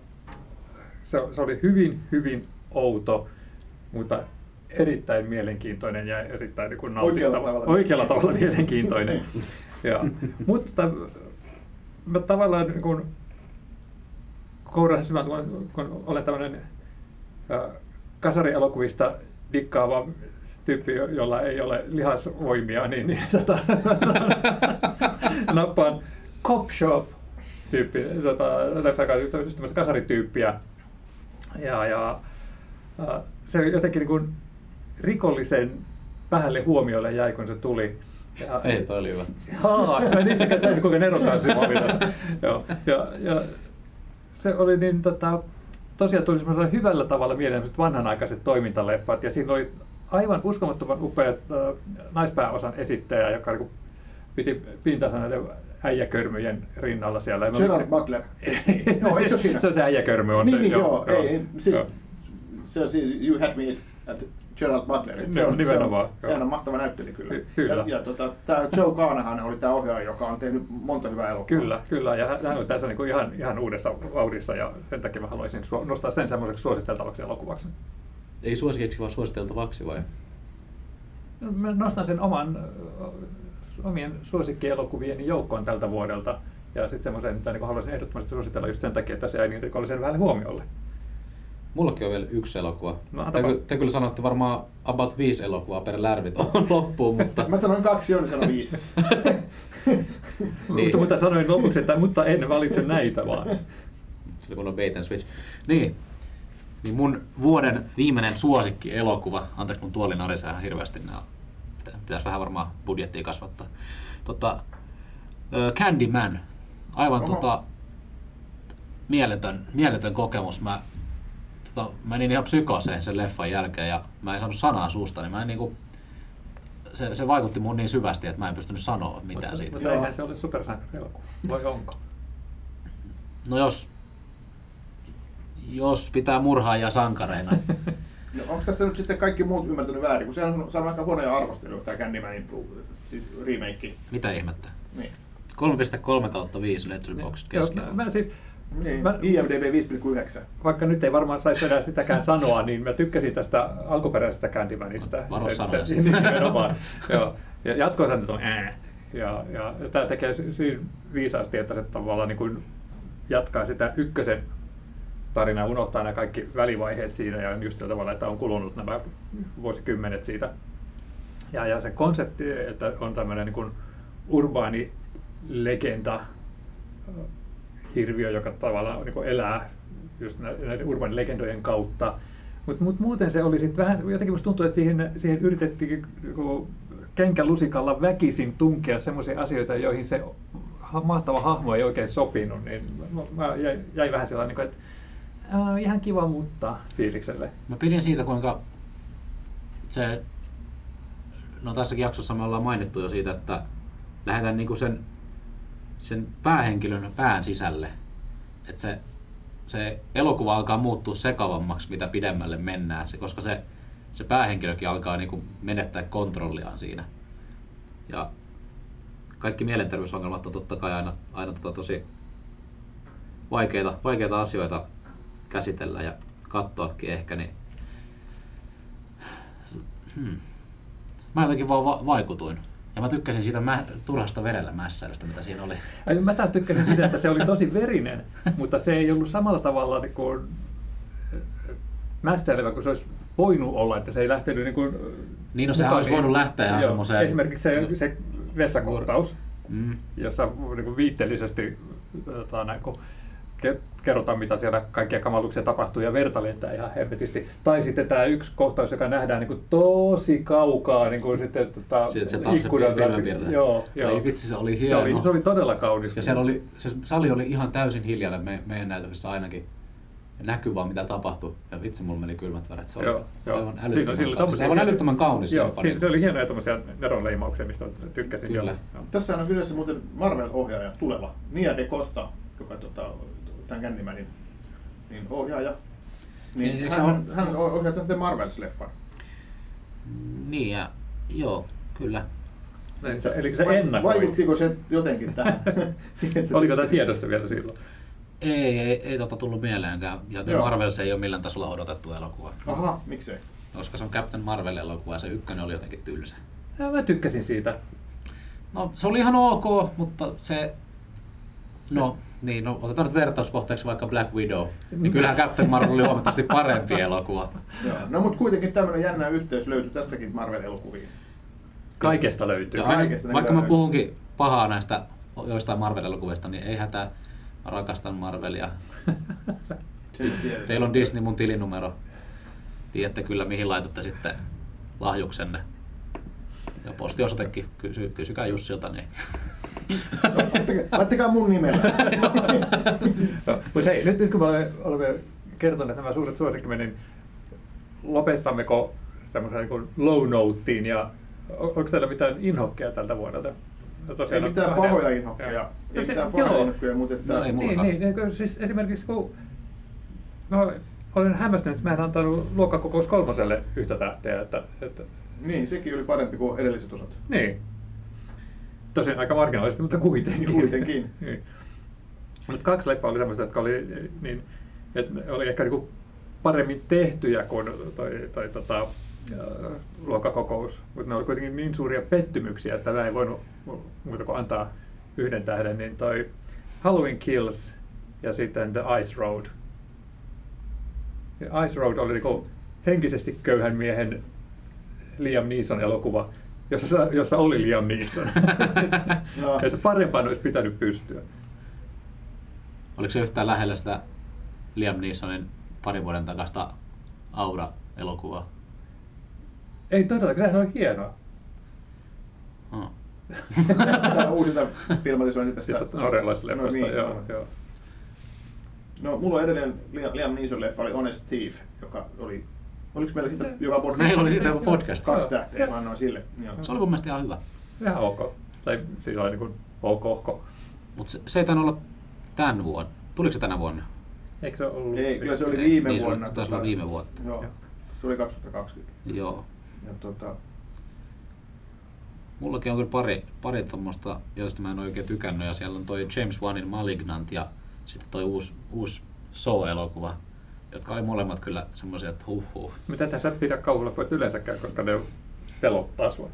se, se oli hyvin, hyvin outo, mutta erittäin mielenkiintoinen ja erittäin niin nautittava. Oikealla tavalla. Oikealla tavalla mielenkiintoinen. ja, mutta mä tavallaan niin kuin, kouraan syvän, kun, kun olen tämmöinen kasarielokuvista dikkaava tyyppi, jo- jolla ei ole lihasvoimia, niin, niin tota, nappaan Cop Shop tyyppi, tota, tämmöistä kasarityyppiä. Ja, ja se jotenkin niin kuin rikollisen vähälle huomiolle jäi, kun se tuli. Ja, Ei, toi oli hyvä. Haa, mä en itsekään täysin kuinka nerotaan siinä. Joo, ja, ja se oli niin tota, tosiaan tuli semmoisella hyvällä tavalla mieleen semmoiset vanhanaikaiset toimintaleffat ja siinä oli aivan uskomattoman upeat äh, naispääosan esittäjä, joka niin piti pintansa näiden äijäkörmyjen rinnalla siellä. Mä- Gerard Butler. Joo, eikö se siinä? Se on se äijäkörmy on niin, se. niin, joo, ei, ei, siis, joo. se on siis You Had Me at Gerald Butler. Se on, se on, sehän on mahtava näyttelijä kyllä. Ky- kyllä. Ja, ja tota, tämä Joe Carnahan oli tämä ohjaaja, joka on tehnyt monta hyvää elokuvaa. Kyllä, kyllä. Ja hän- on tässä niin kuin ihan, ihan uudessa vauhdissa ja sen takia mä haluaisin nostaa sen semmoiseksi suositeltavaksi elokuvaksi. Ei suosikiksi, vaan suositeltavaksi vai? No, Mä nostan sen oman, omien suosikkielokuvieni joukkoon tältä vuodelta. Ja sitten semmoisen, mitä niin haluaisin ehdottomasti suositella just sen takia, että se jäi niin rikollisen vähän huomiolle. Mullakin on vielä yksi elokuva. No, te, ky- te kyllä sanotte varmaan about viisi elokuvaa per lärvit on loppuun, mutta Mä sanoin kaksi, Joni sanoi viisi. Niin. Mutta, mutta sanoin lopuksi, että mutta en valitse näitä vaan. se oli kun on bait and switch. Niin. Niin mun vuoden viimeinen suosikki elokuva, anteeksi mun tuoli narisee ihan hirveästi, nää, pitä- pitäisi vähän varmaan budjettia kasvattaa. Tota, Candyman, aivan Oho. tota, mieletön, mieletön kokemus. Mä tota, menin ihan psykoseen sen leffan jälkeen ja mä en saanut sanaa suusta, niin mä en niinku, se, se vaikutti mun niin syvästi, että mä en pystynyt sanoa mitään mutta, siitä. mutta eihän se ole supersankarielokuva. Vai onko? No jos, jos pitää murhaajia sankareina, No, onko tässä nyt sitten kaikki muut ymmärtänyt väärin? Kun se on saanut aika huonoja arvosteluja, tämä Candymanin siis remake. mitä ihmettä? Niin. 3,3 kautta 5 Letterboxd Joo, mä, mä siis, Niin, Mä- IMDB 5,9. vaikka nyt ei varmaan saisi enää sitäkään sanoa, niin mä tykkäsin tästä alkuperäisestä Candymanista. Varo sanoja se-. Nimenomaan. Joo. Ja jatkossa nyt on ää. Ja, ja tämä tekee siinä viisaasti, että se tavallaan niin kuin jatkaa sitä ykkösen tarinaa, unohtaa nämä kaikki välivaiheet siinä ja just sillä tavalla, että on kulunut nämä vuosikymmenet siitä. Ja, ja se konsepti, että on tämmöinen niin kuin urbaani legenda, hirviö, joka tavallaan niin elää just nä- näiden urban legendojen kautta. Mutta mut muuten se oli sitten vähän, jotenkin musta tuntuu, että siihen, siihen yritettiin niinku kenkälusikalla väkisin tunkea semmoisia asioita, joihin se mahtava hahmo ei oikein sopinut. Niin mä, jäin, jäin vähän sellainen, niin että ää, ihan kiva muuttaa fiilikselle. Mä pidin siitä, kuinka se, no tässäkin jaksossa me ollaan mainittu jo siitä, että lähdetään niinku sen, sen päähenkilön pään sisälle. Että se, se elokuva alkaa muuttua sekavammaksi, mitä pidemmälle mennään, se, koska se, se päähenkilökin alkaa niinku menettää kontrolliaan siinä. Ja kaikki mielenterveysongelmat on totta kai aina, aina tota tosi vaikeita, vaikeita asioita käsitellä ja katsoakin ehkä, niin hmm. mä jotenkin vaan va- vaikutuin. Ja mä tykkäsin siitä mä- turhasta verellä mässäilystä, mitä siinä oli. Ai, Mä taas tykkäsin siitä, että se oli tosi verinen, mutta se ei ollut samalla tavalla niin kuin mästäilevä kuin se olisi voinut olla, että se ei lähtenyt niin kuin Niin, no sehän olisi voinut lähteä ihan semmoiseen- Esimerkiksi se, se vessakohtaus, Mm. jossa niin kuin viitteellisesti tota, näin, kun kerrotaan, mitä siellä kaikkia kamaluksia tapahtuu ja verta lentää ihan hempetisti. Tai sitten tämä yksi kohtaus, joka nähdään niin kuin tosi kaukaa niin kuin sitten, tota, Se, se, se, se filmenpiirtäjä. Joo, joo. Ai vitsi, se oli se, hieno. oli, se oli todella kaunis. Ja siellä oli, se sali oli ihan täysin hiljainen me, meidän näytöksessä ainakin. näky vaan mitä tapahtui. Ja vitsi, mulla meni kylmät väret. Se oli Joo, joo. aivan Siinä- älyttömän, kaunis. se älyttömän kaunis Joo, leffa. siinä, niin- se oli hienoja tuommoisia neronleimauksia, mistä tykkäsin. Kyllä. Joo, joo. Tässä on kyseessä muuten Marvel-ohjaaja, tuleva Nia de Costa, joka tota, tämän kännimä, niin, niin ohjaaja. Niin, Niin, hän, se hän, hän ohjaa tämän The Marvels-leffan. Niin ja joo, kyllä. Näin se- Eli se Vai- ennakoi. Vaikuttiko se jotenkin tähän? Siihen, se Oliko tämä tiedossa vielä silloin? Ei, ei, ei tota tullut mieleenkään. Ja The. Marvels ei ole millään tasolla odotettu elokuva. Aha, miksei? Koska se on Captain Marvel-elokuva ja se ykkönen oli jotenkin tylsä. Ja mä tykkäsin siitä. No se oli ihan ok, mutta se... No, niin, no otetaan nyt vertauskohteeksi vaikka Black Widow. Niin kyllähän Captain Marvel oli huomattavasti parempi elokuva. Joo. No mutta kuitenkin tämmöinen jännä yhteys löytyi tästäkin Marvel-elokuviin. Kaikesta löytyy. Ja Kaikesta vaikka mä puhunkin pahaa näistä joistain Marvel-elokuvista, niin ei hätää. Mä rakastan Marvelia. Teillä on Disney mun tilinumero. Tiedätte kyllä mihin laitatte sitten lahjuksenne. Ja postiosoitekin, kysy, kysykää Jussilta, niin Laittakaa- Laittakaa mun nimellä. Mutta hei, nyt, nyt kun me olemme, kertoneet nämä suuret suosikkimme, niin lopettammeko tämmöisen niin low noteen ja on- onko teillä mitään inhokkeja tältä vuodelta? No Ei tosiaan on mitään kahden- pahoja inhokkeja. Joo. Ei No se- mitään pahoja inhokkeja, mutta että... No ei Niin, Mullakaan. niin, niin, siis esimerkiksi kun mä olen hämmästynyt, että mä en antanut luokkakokous kolmoselle yhtä tähteä. Että, että, Niin, sekin oli parempi kuin edelliset osat. niin. Tosin aika marginaalisesti, mutta kuitenkin. Kuitenkin. niin. Mutta kaksi leffaa oli semmoista, jotka oli, niin, että oli ehkä niinku paremmin tehtyjä kuin toi, toi tota, äh, luokkakokous. Mutta ne oli kuitenkin niin suuria pettymyksiä, että mä ei voinut muuta kuin antaa yhden tähden. Niin toi Halloween Kills ja sitten The Ice Road. Ja Ice Road oli niinku henkisesti köyhän miehen Liam Neeson elokuva, jossa, jossa oli Liam Neeson. No. että parempaan olisi pitänyt pystyä. oliko se yhtään lähellä sitä Liam Neesonin parin vuoden takasta Aura-elokuvaa? Ei todellakaan, sehän oli hienoa. Oh. Tämä uusinta filmatisointi tästä. Sitten norjalaisesta No leffasta, niin, joo, joo. joo. No, mulla on edelleen Liam, Liam Neeson leffa, oli Honest Thief, joka oli... Oliko meillä sitä joka podcast? Meillä oli siitä joku podcast. Kaksi tähteä, mä annoin sille. Joo. Se oli mun mielestä ihan hyvä. Ihan ok. Tai siis oli niin kuin ok. Mutta se, se ei tainnut olla tämän vuonna. Tuliko se tänä vuonna? Eikö se ollut? Ei, kyllä se oli Ei, viime niin se oli- vuonna. taisi olla viime vuotta. Joo, Joo. se oli 2020. Joo. Ja tota, Mullakin on kyllä pari, pari tuommoista, joista mä en oikein tykännyt. Ja siellä on toi James Wanin Malignant ja sitten toi uusi, uusi Saw-elokuva, jotka oli molemmat kyllä semmoisia, että huh huh. Mitä tässä pidä kauhuleffoista yleensäkään, koska ne pelottaa sua.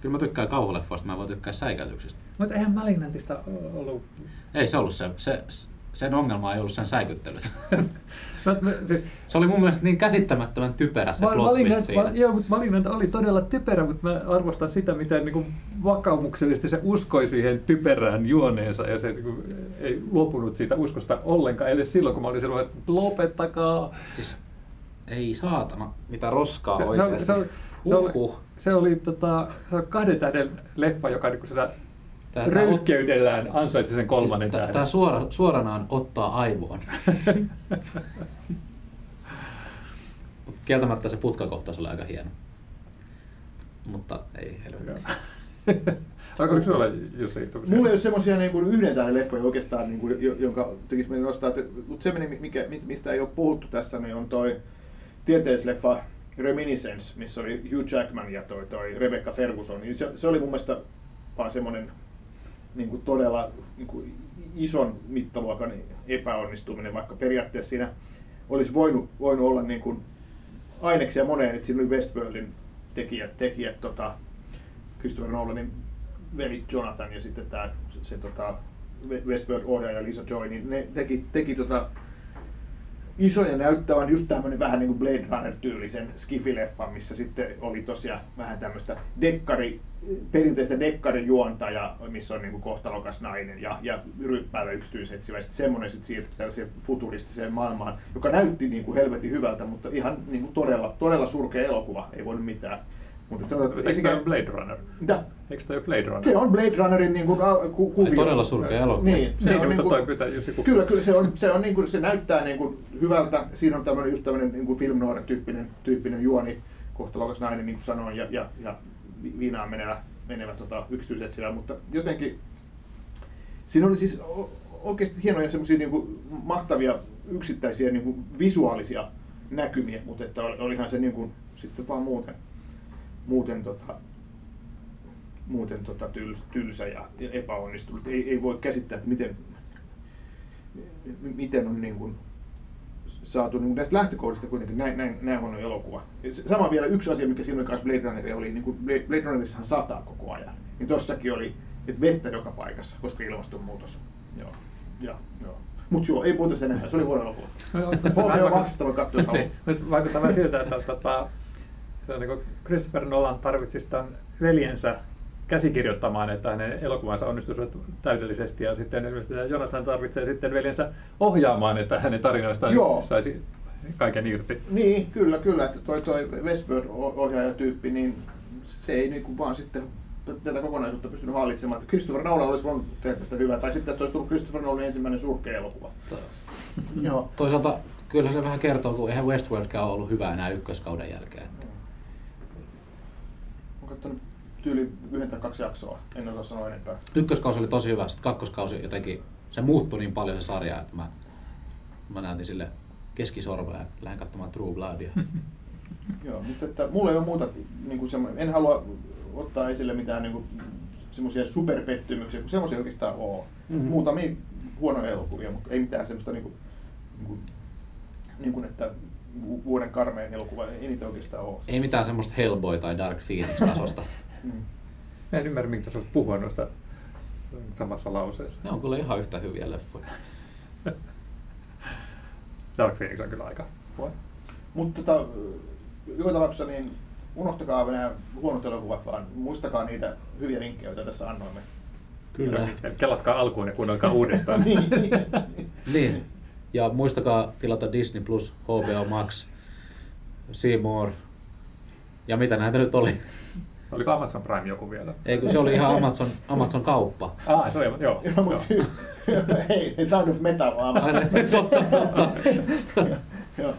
Kyllä mä tykkään kauhuleffoista, mä voin tykkää säikäytyksistä. Mutta eihän Malignantista ollut... Ei se ollut se, se sen ongelma ei ollut sen säikyttelyt. Mä, mä, siis, se oli mun mielestä niin käsittämättömän typerä se Ma- plot twist siinä. ma, joo, mutta Malignant oli todella typerä, mutta mä arvostan sitä, miten niin kuin, vakaumuksellisesti se uskoi siihen typerään juoneensa ja se niin kuin, ei luopunut siitä uskosta ollenkaan, edes silloin, kun mä olin silloin, että lopettakaa. Siis, ei saatana, mitä roskaa Se, se, oli- oikeasti. se, oli, se, oli, Uhuh. se oli tota, se kahden tähden leffa, joka niin kuin sitä Tää- tää- röyhkeydellään ansaitsi sen kolmannen Siis, tähden. Tämä suora, suoranaan ottaa aivoon. Mut Kieltämättä se putkakohtaus oli aika hieno. Mutta ei helvetti. Oliko sulla Jussi? tuommoisia? Mulla ei ole semmoisia niin kuin yhden tähden leffoja oikeastaan, niin kuin, jo- jonka tekisi mieli nostaa. Mutta se, mikä, mistä ei ole puhuttu tässä, niin on toi tieteisleffa Reminiscence, missä oli Hugh Jackman ja toi, toi Rebecca Ferguson. Niin se, se oli mun mielestä vaan semmoinen niin kuin todella niin kuin ison mittaluokan epäonnistuminen, vaikka periaatteessa siinä olisi voinut, voinut olla niin kuin aineksia moneen, että siinä oli Westworldin tekijät, tekijät tota, Christopher Nolanin veli Jonathan ja sitten tämä se, se tota, Westworld-ohjaaja Lisa Joy, niin ne teki, teki tota, isoja näyttävän just tämmöinen vähän niin kuin Blade Runner-tyylisen skifileffan, missä sitten oli tosiaan vähän tämmöistä dekkari, perinteistä dekkarijuonta, missä on niin kuin kohtalokas nainen ja, ja ryppäävä yksityisetsivä. Ja sitten semmoinen sitten siirtyi tällaiseen futuristiseen maailmaan, joka näytti niin kuin helvetin hyvältä, mutta ihan niin kuin todella, todella surkea elokuva, ei voinut mitään. Mutta sanotaan, että Eikö tämä esikä- ole Blade Runner? mitä? Eikö toi Blade Runner? Se on Blade Runnerin niin kuin, ku, kuvio. todella surkea elokuva. Niin, se niin, on mutta niin toi kuin, pitää just joku... Kyllä, kyllä se, on, se, on niin kuin, se näyttää niin kuin hyvältä. Siinä on tämmöinen, just tämmöinen niin kuin film noir tyyppinen, tyyppinen juoni, kohtalokas nainen, niin kuin sanoin, ja, ja, ja vi- viinaan menevä, menevä tota, yksityiset siellä, mutta jotenkin siinä oli siis oikeasti hienoja semmoisia niin kuin mahtavia yksittäisiä niin kuin visuaalisia näkymiä, mutta että oli- olihan se niin kuin, sitten vaan muuten, muuten tota, muuten tota tyls, tylsä ja epäonnistunut. Ei, ei voi käsittää, että miten, miten on niin kuin saatu niin kuin näistä lähtökohdista kuitenkin näin, näin, näin huono elokuva. Sama vielä yksi asia, mikä siinä oli kanssa Blade Runner, oli niin kuin Blade Runnerissahan sataa koko ajan. Niin tossakin oli että vettä joka paikassa, koska ilmastonmuutos. Joo. Ja, joo. Mut joo, ei puhuta sen enempää, se oli huono elokuva. HBO Maxista voi katsoa, jos haluaa. Niin, nyt vaikuttaa vähän siltä, että tota, se on niin kuin Christopher Nolan tarvitsisi tämän veljensä käsikirjoittamaan, että hänen elokuvansa onnistuisi täydellisesti, ja sitten ilmeisesti Jonathan tarvitsee sitten veljensä ohjaamaan, että hänen tarinoistaan Joo. saisi kaiken irti. Niin, kyllä, kyllä, että toi, toi Westworld-ohjaajatyyppi, niin se ei niinku vaan sitten tätä kokonaisuutta pystynyt hallitsemaan. Että Christopher Nolan olisi voinut tehdä tästä hyvää, tai sitten tästä olisi tullut Christopher Nolanin ensimmäinen surkea elokuva. Joo. Toisaalta kyllä se vähän kertoo, kun eihän Westworldkään ollut hyvä enää ykköskauden jälkeen. Katsonut tyyli yhden tai kaksi jaksoa, en osaa sanoa enempää. ykköskausi oli tosi hyvä, sitten kakkoskausi jotenkin, se muuttui niin paljon se sarja, että mä, mä näytin sille keskisorvea ja lähdin katsomaan True Bloodia. Joo, mutta että mulla ei ole muuta, niin kuin semmo, en halua ottaa esille mitään niin semmoisia superpettymyksiä, kun semmoisia oikeastaan. Mhm. Mm-hmm. Muutamia huonoja elokuvia, mutta ei mitään semmoista, niin kuin, niin kuin, niin kuin että vuoden karmeen elokuva, ei niitä oikeastaan ole. Ei mitään semmoista Hellboy tai Dark Phoenix tasosta. Niin. Mä en ymmärrä, minkä sä oot puhua noista samassa lauseessa. Ne on kyllä ihan yhtä hyviä leffoja. Dark Phoenix on kyllä aika huono. Mutta tota, joka tapauksessa niin unohtakaa nämä huonot elokuvat, vaan muistakaa niitä hyviä linkkejä, joita tässä annoimme. Kyllä. Kelatkaa alkuun ja kuunnelkaa uudestaan. niin. Niin. Ja muistakaa tilata Disney Plus, HBO Max, Seymour ja mitä näitä nyt oli. Oliko Amazon Prime joku vielä? Ei, kun se oli ihan Amazon, Amazon kauppa. Ah, se oli, joo. joo, mutta, ei, ei saanut meta vaan Amazon. Niin, totta, totta. joo.